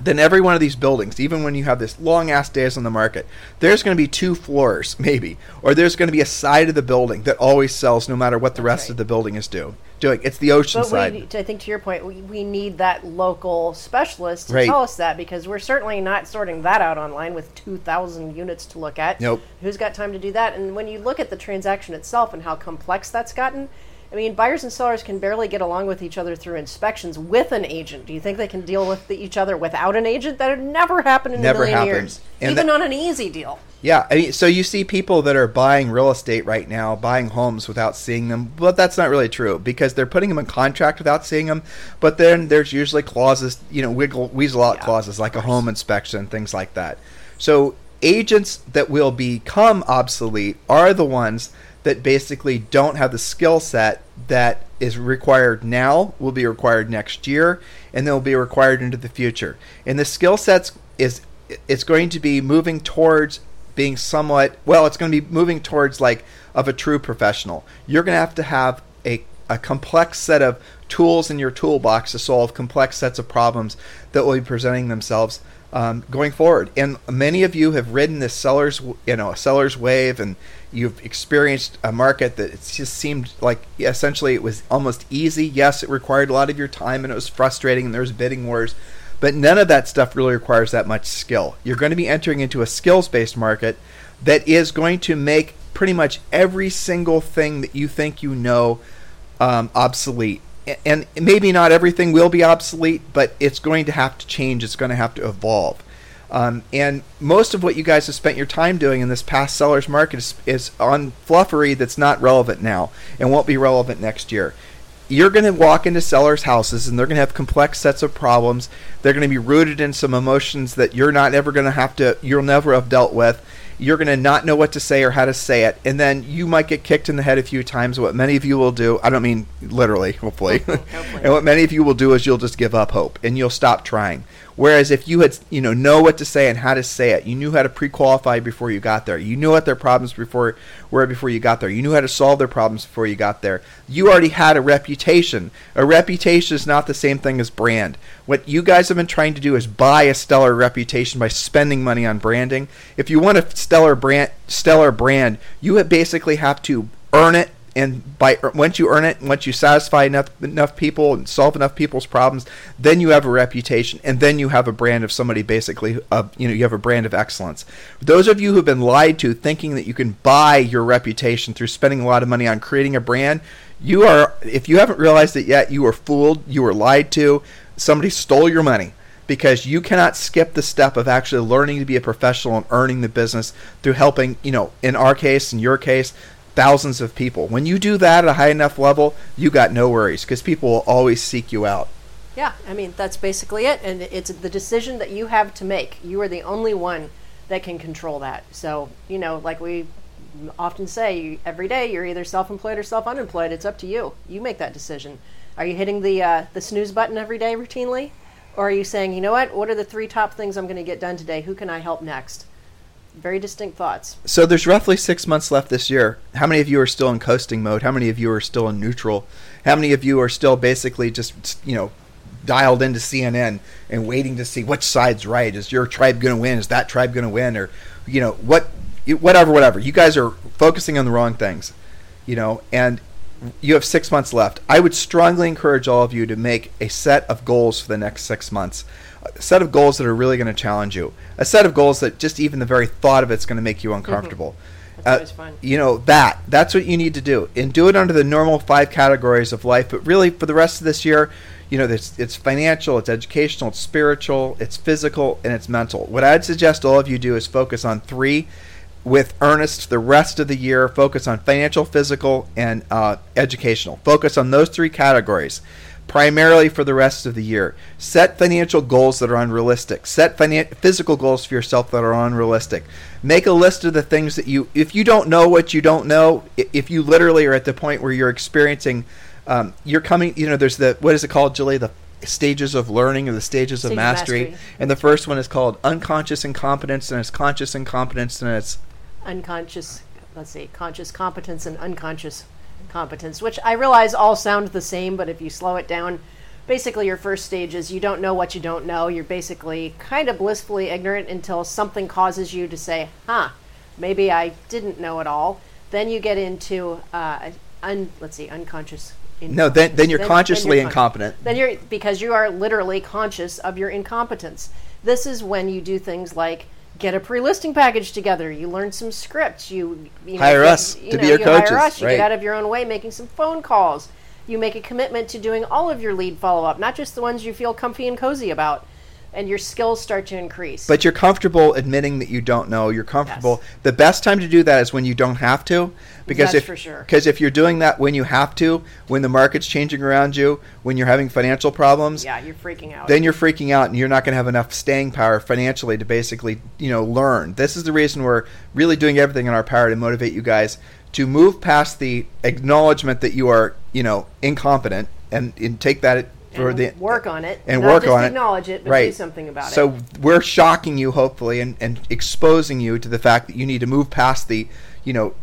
[SPEAKER 1] then every one of these buildings, even when you have this long ass days on the market, there's going to be two floors, maybe, or there's going to be a side of the building that always sells no matter what the
[SPEAKER 2] That's
[SPEAKER 1] rest
[SPEAKER 2] right.
[SPEAKER 1] of the building is do, doing. It's the ocean
[SPEAKER 2] But
[SPEAKER 1] side.
[SPEAKER 2] we, I think to your point, we, we need that local specialist to
[SPEAKER 1] Right.
[SPEAKER 2] tell us that because we're certainly not sorting that out online with 2,000 units to look at.
[SPEAKER 1] Nope.
[SPEAKER 2] Who's got time to do that? And when you look at the transaction itself and how complex that's gotten, I mean, buyers and sellers can barely get along with each other through inspections with an agent. Do you think they can deal with the, each other without an agent? That would never happen in
[SPEAKER 1] Never
[SPEAKER 2] a million years,
[SPEAKER 1] And
[SPEAKER 2] even
[SPEAKER 1] that-
[SPEAKER 2] on an easy deal.
[SPEAKER 1] Yeah, I mean, so you see people that are buying real estate right now, buying homes without seeing them, but that's not really true because they're putting them in contract without seeing them. But then there's usually clauses, you know, wiggle weasel out
[SPEAKER 2] Yeah,
[SPEAKER 1] clauses like a home inspection, things like that. So agents that will become obsolete are the ones that basically don't have the skill set that is required now, will be required next year, and then will be required into the future. And the skill sets is it's going to be moving towards being somewhat well it's going to be moving towards like of a true professional you're going to have to have a, a complex set of tools in your toolbox to solve complex sets of problems that will be presenting themselves um, going forward and many of you have ridden this sellers you know seller's wave and you've experienced a market that it just seemed like essentially it was almost easy yes it required a lot of your time and it was frustrating and there was bidding wars but none of that stuff really requires that much skill. You're going to be entering into a skills based market that is going to make pretty much every single thing that you think you know um, obsolete. And maybe not everything will be obsolete, but it's going to have to change. It's going to have to evolve. Um, and most of what you guys have spent your time doing in this past seller's market is, is on fluffery that's not relevant now and won't be relevant next year you're going to walk into sellers' houses and they're going to have complex sets of problems. They're going to be rooted in some emotions that you're not ever going to have to, you'll never have dealt with. You're going to not know what to say or how to say it, and then you might get kicked in the head a few times. What many of you will do, I don't mean literally, hopefully,
[SPEAKER 2] Hopefully.
[SPEAKER 1] and what many of you will do is you'll just give up hope and you'll stop trying. Whereas if you had, you know, know what to say and how to say it, you knew how to pre-qualify before you got there. You knew what their problems before were before you got there. You knew how to solve their problems before you got there. You already had a reputation. A reputation is not the same thing as brand. What you guys have been trying to do is buy a stellar reputation by spending money on branding. If you want a stellar brand, stellar brand, you basically have to earn it and by once you earn it, once you satisfy enough enough people and solve enough people's problems, then you have a reputation, and then you have a brand of somebody basically. Uh, you know, you have a brand of excellence. Those of you who've been lied to, thinking that you can buy your reputation through spending a lot of money on creating a brand, you are. If you haven't realized it yet, you were fooled. You were lied to. Somebody stole your money because you cannot skip the step of actually learning to be a professional and earning the business through helping, you know, in our case, in your case, thousands of people. When you do that at a high enough level, you got no worries because people will always seek you out.
[SPEAKER 2] Yeah, I mean that's basically it, and it's the decision that you have to make. You are the only one that can control that. So you know, like we often say, every day you're either self-employed or self-unemployed. It's up to you. You make that decision. Are you hitting the uh, the snooze button every day routinely, or are you saying, you know what? What are the three top things I'm going to get done today? Who can I help next? Very distinct thoughts.
[SPEAKER 1] So there's roughly six months left this year. How many of you are still in coasting mode? How many of you are still in neutral? How many of you are still basically just you know dialed into CNN and waiting to see which side's right? Is your tribe going to win? Is that tribe going to win? Or you know what? Whatever, whatever. You guys are focusing on the wrong things. You know, and you have six months left. I would strongly encourage all of you to make a set of goals for the next six months. A set of goals that are really going to challenge you. A set of goals that just even the very thought of it's going to make you uncomfortable.
[SPEAKER 2] That's always fun.
[SPEAKER 1] You know that that's what you need to do, and do it under the normal five categories of life. But really, for the rest of this year, you know, it's, it's financial, it's educational, it's spiritual, it's physical, and it's mental. What I'd suggest all of you do is focus on three with earnest the rest of the year. Focus on financial, physical, and uh, educational. Focus on those three categories primarily for the rest of the year. Set financial goals that are unrealistic. Set finan- physical goals for yourself that are unrealistic. Make a list of the things that you, if you don't know what you don't know, if you literally are at the point where you're experiencing, um, you're coming, you know, there's the, what is it called, Julie? The stages of learning or the stages of
[SPEAKER 2] Stage of
[SPEAKER 1] mastery.
[SPEAKER 2] mastery.
[SPEAKER 1] And the first one is called unconscious incompetence, and it's conscious incompetence, and it's
[SPEAKER 2] unconscious let's see conscious competence and unconscious competence which i realize all sound the same but if you slow it down basically your first stage is you don't know what you don't know you're basically kind of blissfully ignorant until something causes you to say huh maybe i didn't know it all then you get into uh, un, let's see unconscious
[SPEAKER 1] no, then then you're
[SPEAKER 2] Then-
[SPEAKER 1] consciously
[SPEAKER 2] then you're con-
[SPEAKER 1] incompetent.
[SPEAKER 2] then you're because you are literally conscious of your incompetence. This is when you do things like get a pre-listing package together. You learn some scripts. You, you know,
[SPEAKER 1] Hire us
[SPEAKER 2] you
[SPEAKER 1] to
[SPEAKER 2] know,
[SPEAKER 1] be your
[SPEAKER 2] you hire
[SPEAKER 1] coaches,
[SPEAKER 2] us, You
[SPEAKER 1] right.
[SPEAKER 2] get out of your own way, making some phone calls. You make a commitment to doing all of your lead follow-up, not just the ones you feel comfy and cozy about. And your skills start to increase.
[SPEAKER 1] But you're comfortable admitting that you don't know. You're comfortable. The best time to do that is when you don't have to, because
[SPEAKER 2] That's
[SPEAKER 1] if
[SPEAKER 2] for sure.
[SPEAKER 1] because if you're doing that when you have to, when the market's changing around you, when you're having financial problems,
[SPEAKER 2] yeah, you're freaking out.
[SPEAKER 1] then you're freaking out and you're not going to have enough staying power financially to basically you know learn. This is the reason we're really doing everything in our power to motivate you guys to move past the acknowledgement that you are you know incompetent and, and take that for the
[SPEAKER 2] work on it,
[SPEAKER 1] and work on it.
[SPEAKER 2] acknowledge it, but do
[SPEAKER 1] right.
[SPEAKER 2] something about it.
[SPEAKER 1] So we're shocking you, hopefully, and, and exposing you to the fact that you need to move past the, you know,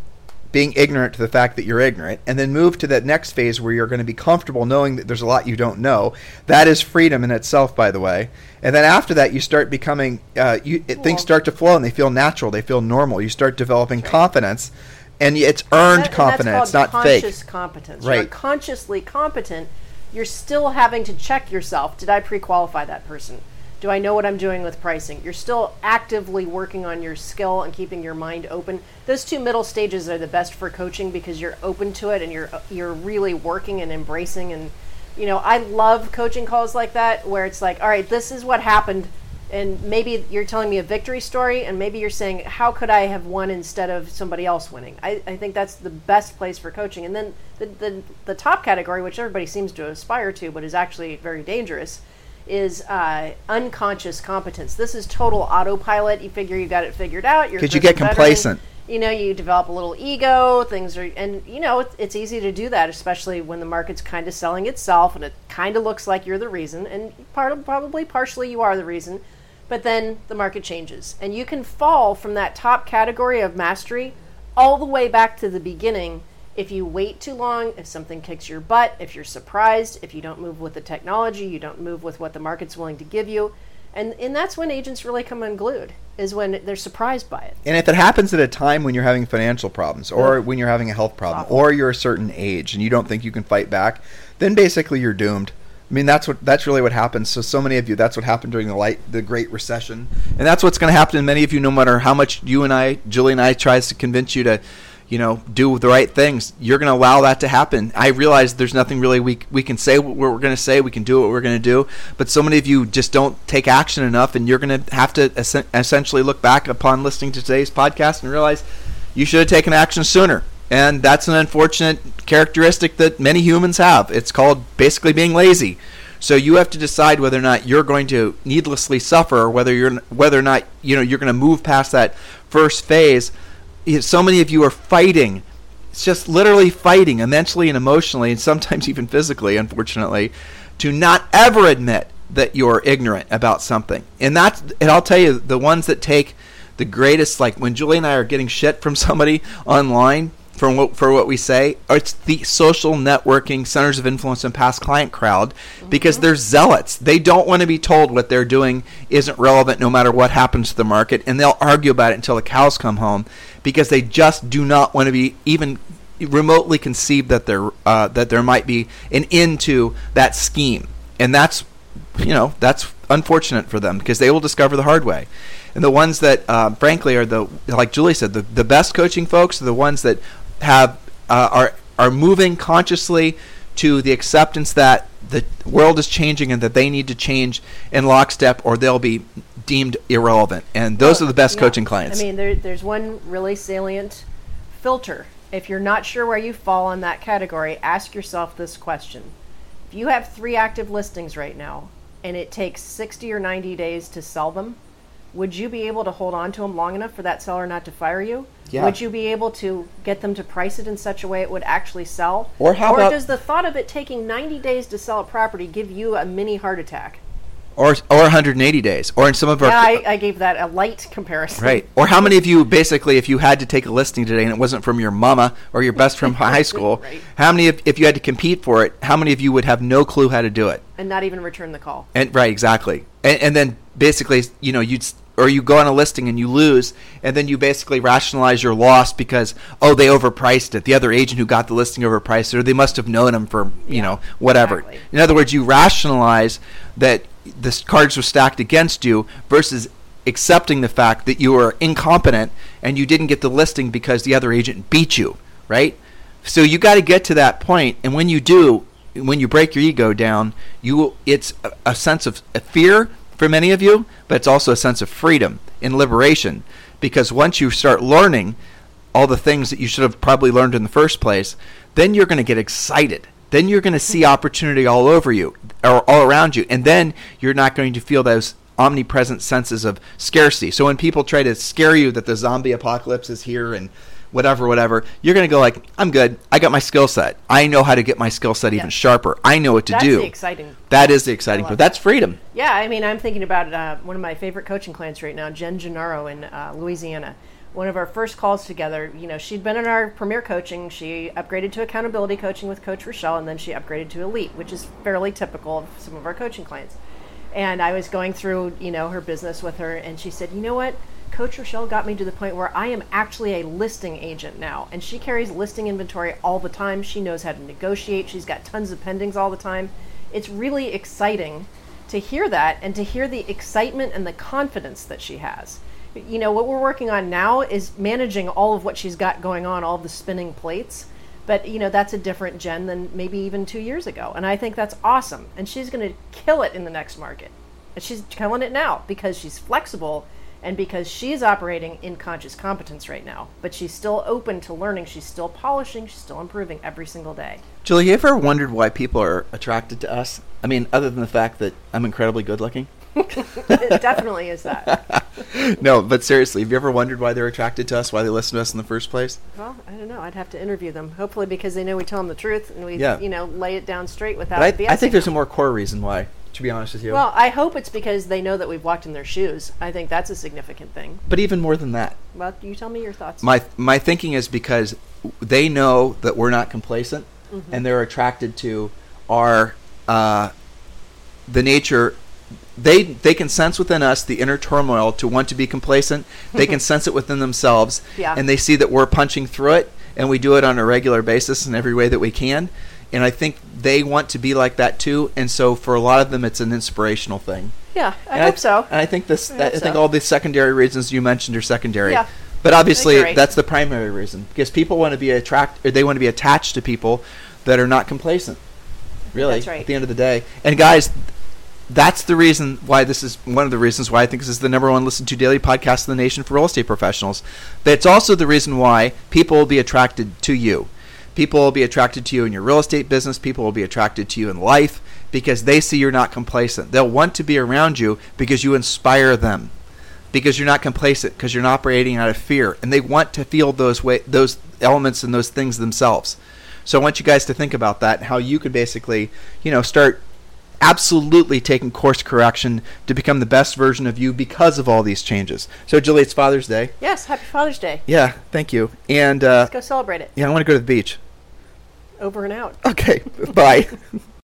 [SPEAKER 1] being ignorant to the fact that you're ignorant, and then move to that next phase where you're going to be comfortable knowing that there's a lot you don't know. That is freedom in itself, by the way. And then after that, you start becoming, uh, you it, things start to flow, and they feel natural. They feel normal. You start developing confidence, and it's earned
[SPEAKER 2] That-
[SPEAKER 1] confidence, not fake.
[SPEAKER 2] conscious competence. You're
[SPEAKER 1] Right.
[SPEAKER 2] consciously competent. You're still having to check yourself. Did I pre-qualify that person? Do I know what I'm doing with pricing? You're still actively working on your skill and keeping your mind open. Those two middle stages are the best for coaching because you're open to it and you're you're really working and embracing and you know, I love coaching calls like that where it's like, all right, this is what happened and maybe you're telling me a victory story and maybe you're saying how could i have won instead of somebody else winning i, I think that's the best place for coaching and then the, the, the top category which everybody seems to aspire to but is actually very dangerous is uh, unconscious competence. This is total autopilot. You figure you got it figured out. You're
[SPEAKER 1] 'Cause you get
[SPEAKER 2] veteran.
[SPEAKER 1] complacent.
[SPEAKER 2] You know, you develop a little ego. Things are, and you know, it's, it's easy to do that, especially when the market's kind of selling itself, and it kind of looks like you're the reason, and part of, probably partially you are the reason. But then the market changes, and you can fall from that top category of mastery all the way back to the beginning if you wait too long, if something kicks your butt, if you're surprised, if you don't move with the technology, you don't move with what the market's willing to give you. And, and that's when agents really come unglued, is when they're surprised by it.
[SPEAKER 1] And if it happens at a time when you're having financial problems, or when you're having a health problem,
[SPEAKER 2] awful.
[SPEAKER 1] or you're a certain age and you don't think you can fight back, then basically you're doomed. I mean, that's what that's really what happens. So, so many of you, that's what happened during the light, the Great Recession, and that's what's going to happen to many of you, no matter how much you and I, Julie and I, tries to convince you to, you know, do the right things. You're going to allow that to happen. I realize there's nothing really we we can say what we're going to say. We can do what we're going to do, but so many of you just don't take action enough, and you're going to have to essen- essentially look back upon listening to today's podcast and realize you should have taken action sooner. And that's an unfortunate characteristic that many humans have. It's called basically being lazy. So you have to decide whether or not you're going to needlessly suffer, or whether you're whether or not you know you're going to move past that first phase. So many of you are fighting. It's just literally fighting, mentally and emotionally, and sometimes even physically, unfortunately, to not ever admit that you're ignorant about something. And that's and I'll tell you, the ones that take the greatest, like when Julie and I are getting shit from somebody online for what for what we say, it's the social networking centers of influence and past client crowd because they're zealots. They don't want to be told what they're doing isn't relevant no matter what happens to the market, and they'll argue about it until the cows come home because they just do not want to be even remotely conceive that there uh, that there might be an end to that scheme, and that's you know that's unfortunate for them because they will discover the hard way. And the ones that, uh, frankly, are the like Julie said, the, the best coaching folks are the ones that have uh, are are moving consciously to the acceptance that the world is changing and that they need to change in lockstep, or they'll be deemed irrelevant. And those are the best
[SPEAKER 2] Yeah.
[SPEAKER 1] coaching clients.
[SPEAKER 2] I mean, there, there's one really salient filter. If you're not sure where you fall in that category, ask yourself this question. If you have three active listings right now and it takes 60 or 90 days to sell them, would you be able to hold on to them long enough for that seller not to fire you?
[SPEAKER 1] Yeah.
[SPEAKER 2] Would you be able to get them to price it in such a way it would actually sell?
[SPEAKER 1] Or how
[SPEAKER 2] or
[SPEAKER 1] about-
[SPEAKER 2] does the thought of it taking 90 days to sell a property give you a mini heart attack?
[SPEAKER 1] or or 180 days, or in some of our
[SPEAKER 2] Yeah, I, I gave that a light comparison.
[SPEAKER 1] Right. Or how many of you, basically, if you had to take a listing today and it wasn't from your mama or your best friend from high school,
[SPEAKER 2] Right.
[SPEAKER 1] how many, of, if you had to compete for it, how many of you would have no clue how to do it?
[SPEAKER 2] And not even return the call.
[SPEAKER 1] And right, exactly. And, and then basically, you know, you'd or you go on a listing and you lose, and then you basically rationalize your loss because oh, they overpriced it. The other agent who got the listing overpriced it, or they must have known him for you
[SPEAKER 2] Yeah,
[SPEAKER 1] know whatever.
[SPEAKER 2] exactly.
[SPEAKER 1] In other words, you rationalize that the cards were stacked against you versus accepting the fact that you were incompetent and you didn't get the listing because the other agent beat you, right? So you got to get to that point, and when you do, when you break your ego down, you will, it's a, a sense of a fear for many of you, but it's also a sense of freedom and liberation because once you start learning all the things that you should have probably learned in the first place, then you're going to get excited. Then you're going to see mm-hmm. opportunity all over you or all around you, and then you're not going to feel those omnipresent senses of scarcity. So when people try to scare you that the zombie apocalypse is here and whatever, whatever, you're going to go like, "I'm good. I got my skill set. I know how to get my skill set even sharper. I know what to
[SPEAKER 2] That's
[SPEAKER 1] do."
[SPEAKER 2] That's the exciting.
[SPEAKER 1] That is the exciting part. That's freedom.
[SPEAKER 2] Yeah, I mean, I'm thinking about uh, one of my favorite coaching clients right now, Jen Gennaro in uh, Louisiana. One of our first calls together, you know, she'd been in our premier coaching. She upgraded to accountability coaching with Coach Rochelle, and then she upgraded to elite, which is fairly typical of some of our coaching clients. And I was going through, you know, her business with her, and she said, "You know what? Coach Rochelle got me to the point where I am actually a listing agent now, and she carries listing inventory all the time. She knows how to negotiate. She's got tons of pendings all the time. It's really exciting to hear that and to hear the excitement and the confidence that she has. You know, what we're working on now is managing all of what she's got going on, all the spinning plates. But, you know, that's a different Jen than maybe even two years ago. And I think that's awesome. And she's going to kill it in the next market. And she's killing it now because she's flexible and because she's operating in conscious competence right now, but she's still open to learning, she's still polishing, she's still improving every single day.
[SPEAKER 1] Julie, you ever wondered why people are attracted to us? I mean, other than the fact that I'm incredibly good looking.
[SPEAKER 2] it definitely is that.
[SPEAKER 1] no, but seriously, have you ever wondered why they're attracted to us? Why they listen to us in the first place?
[SPEAKER 2] Well, I don't know. I'd have to interview them. Hopefully, because they know we tell them the truth and we,
[SPEAKER 1] Yeah.
[SPEAKER 2] you know, lay it down straight without.
[SPEAKER 1] But I, I think there's a more core reason why. To be honest with you.
[SPEAKER 2] Well, I hope it's because they know that we've walked in their shoes. I think that's a significant thing.
[SPEAKER 1] but even more than that,
[SPEAKER 2] Well, you tell me your thoughts.
[SPEAKER 1] my my thinking is because they know that we're not complacent, and they're attracted to our uh, the nature. They they can sense within us the inner turmoil to want to be complacent. They can sense it within themselves,
[SPEAKER 2] Yeah.
[SPEAKER 1] and they see that we're punching through it, and we do it on a regular basis in every way that we can. And I think they want to be like that too. And so for a lot of them, it's an inspirational thing.
[SPEAKER 2] yeah, I
[SPEAKER 1] And
[SPEAKER 2] hope so.
[SPEAKER 1] And I think this.
[SPEAKER 2] I
[SPEAKER 1] I, think
[SPEAKER 2] so.
[SPEAKER 1] all the secondary reasons you mentioned are secondary.
[SPEAKER 2] Yeah.
[SPEAKER 1] But obviously,
[SPEAKER 2] right.
[SPEAKER 1] that's the primary reason because people want to be attract. Or they want to be attached to people that are not complacent. Really,
[SPEAKER 2] That's right.
[SPEAKER 1] at the end of the day. And guys, that's the reason why this is one of the reasons why I think this is the number one listened to daily podcast in the nation for real estate professionals. But it's also the reason why people will be attracted to you. People will be attracted to you in your real estate business. People will be attracted to you in life because they see you're not complacent. They'll want to be around you because you inspire them. Because you're not complacent, because you're not operating out of fear, and they want to feel those way, those elements and those things themselves. So I want you guys to think about that, and how you could basically, you know, start absolutely taking course correction to become the best version of you because of all these changes. So, Julie, it's Father's Day.
[SPEAKER 2] yes, happy Father's Day.
[SPEAKER 1] Yeah, thank you. And uh,
[SPEAKER 2] Let's go celebrate it.
[SPEAKER 1] yeah, I want to go to the beach.
[SPEAKER 2] Over and out.
[SPEAKER 1] Okay, bye.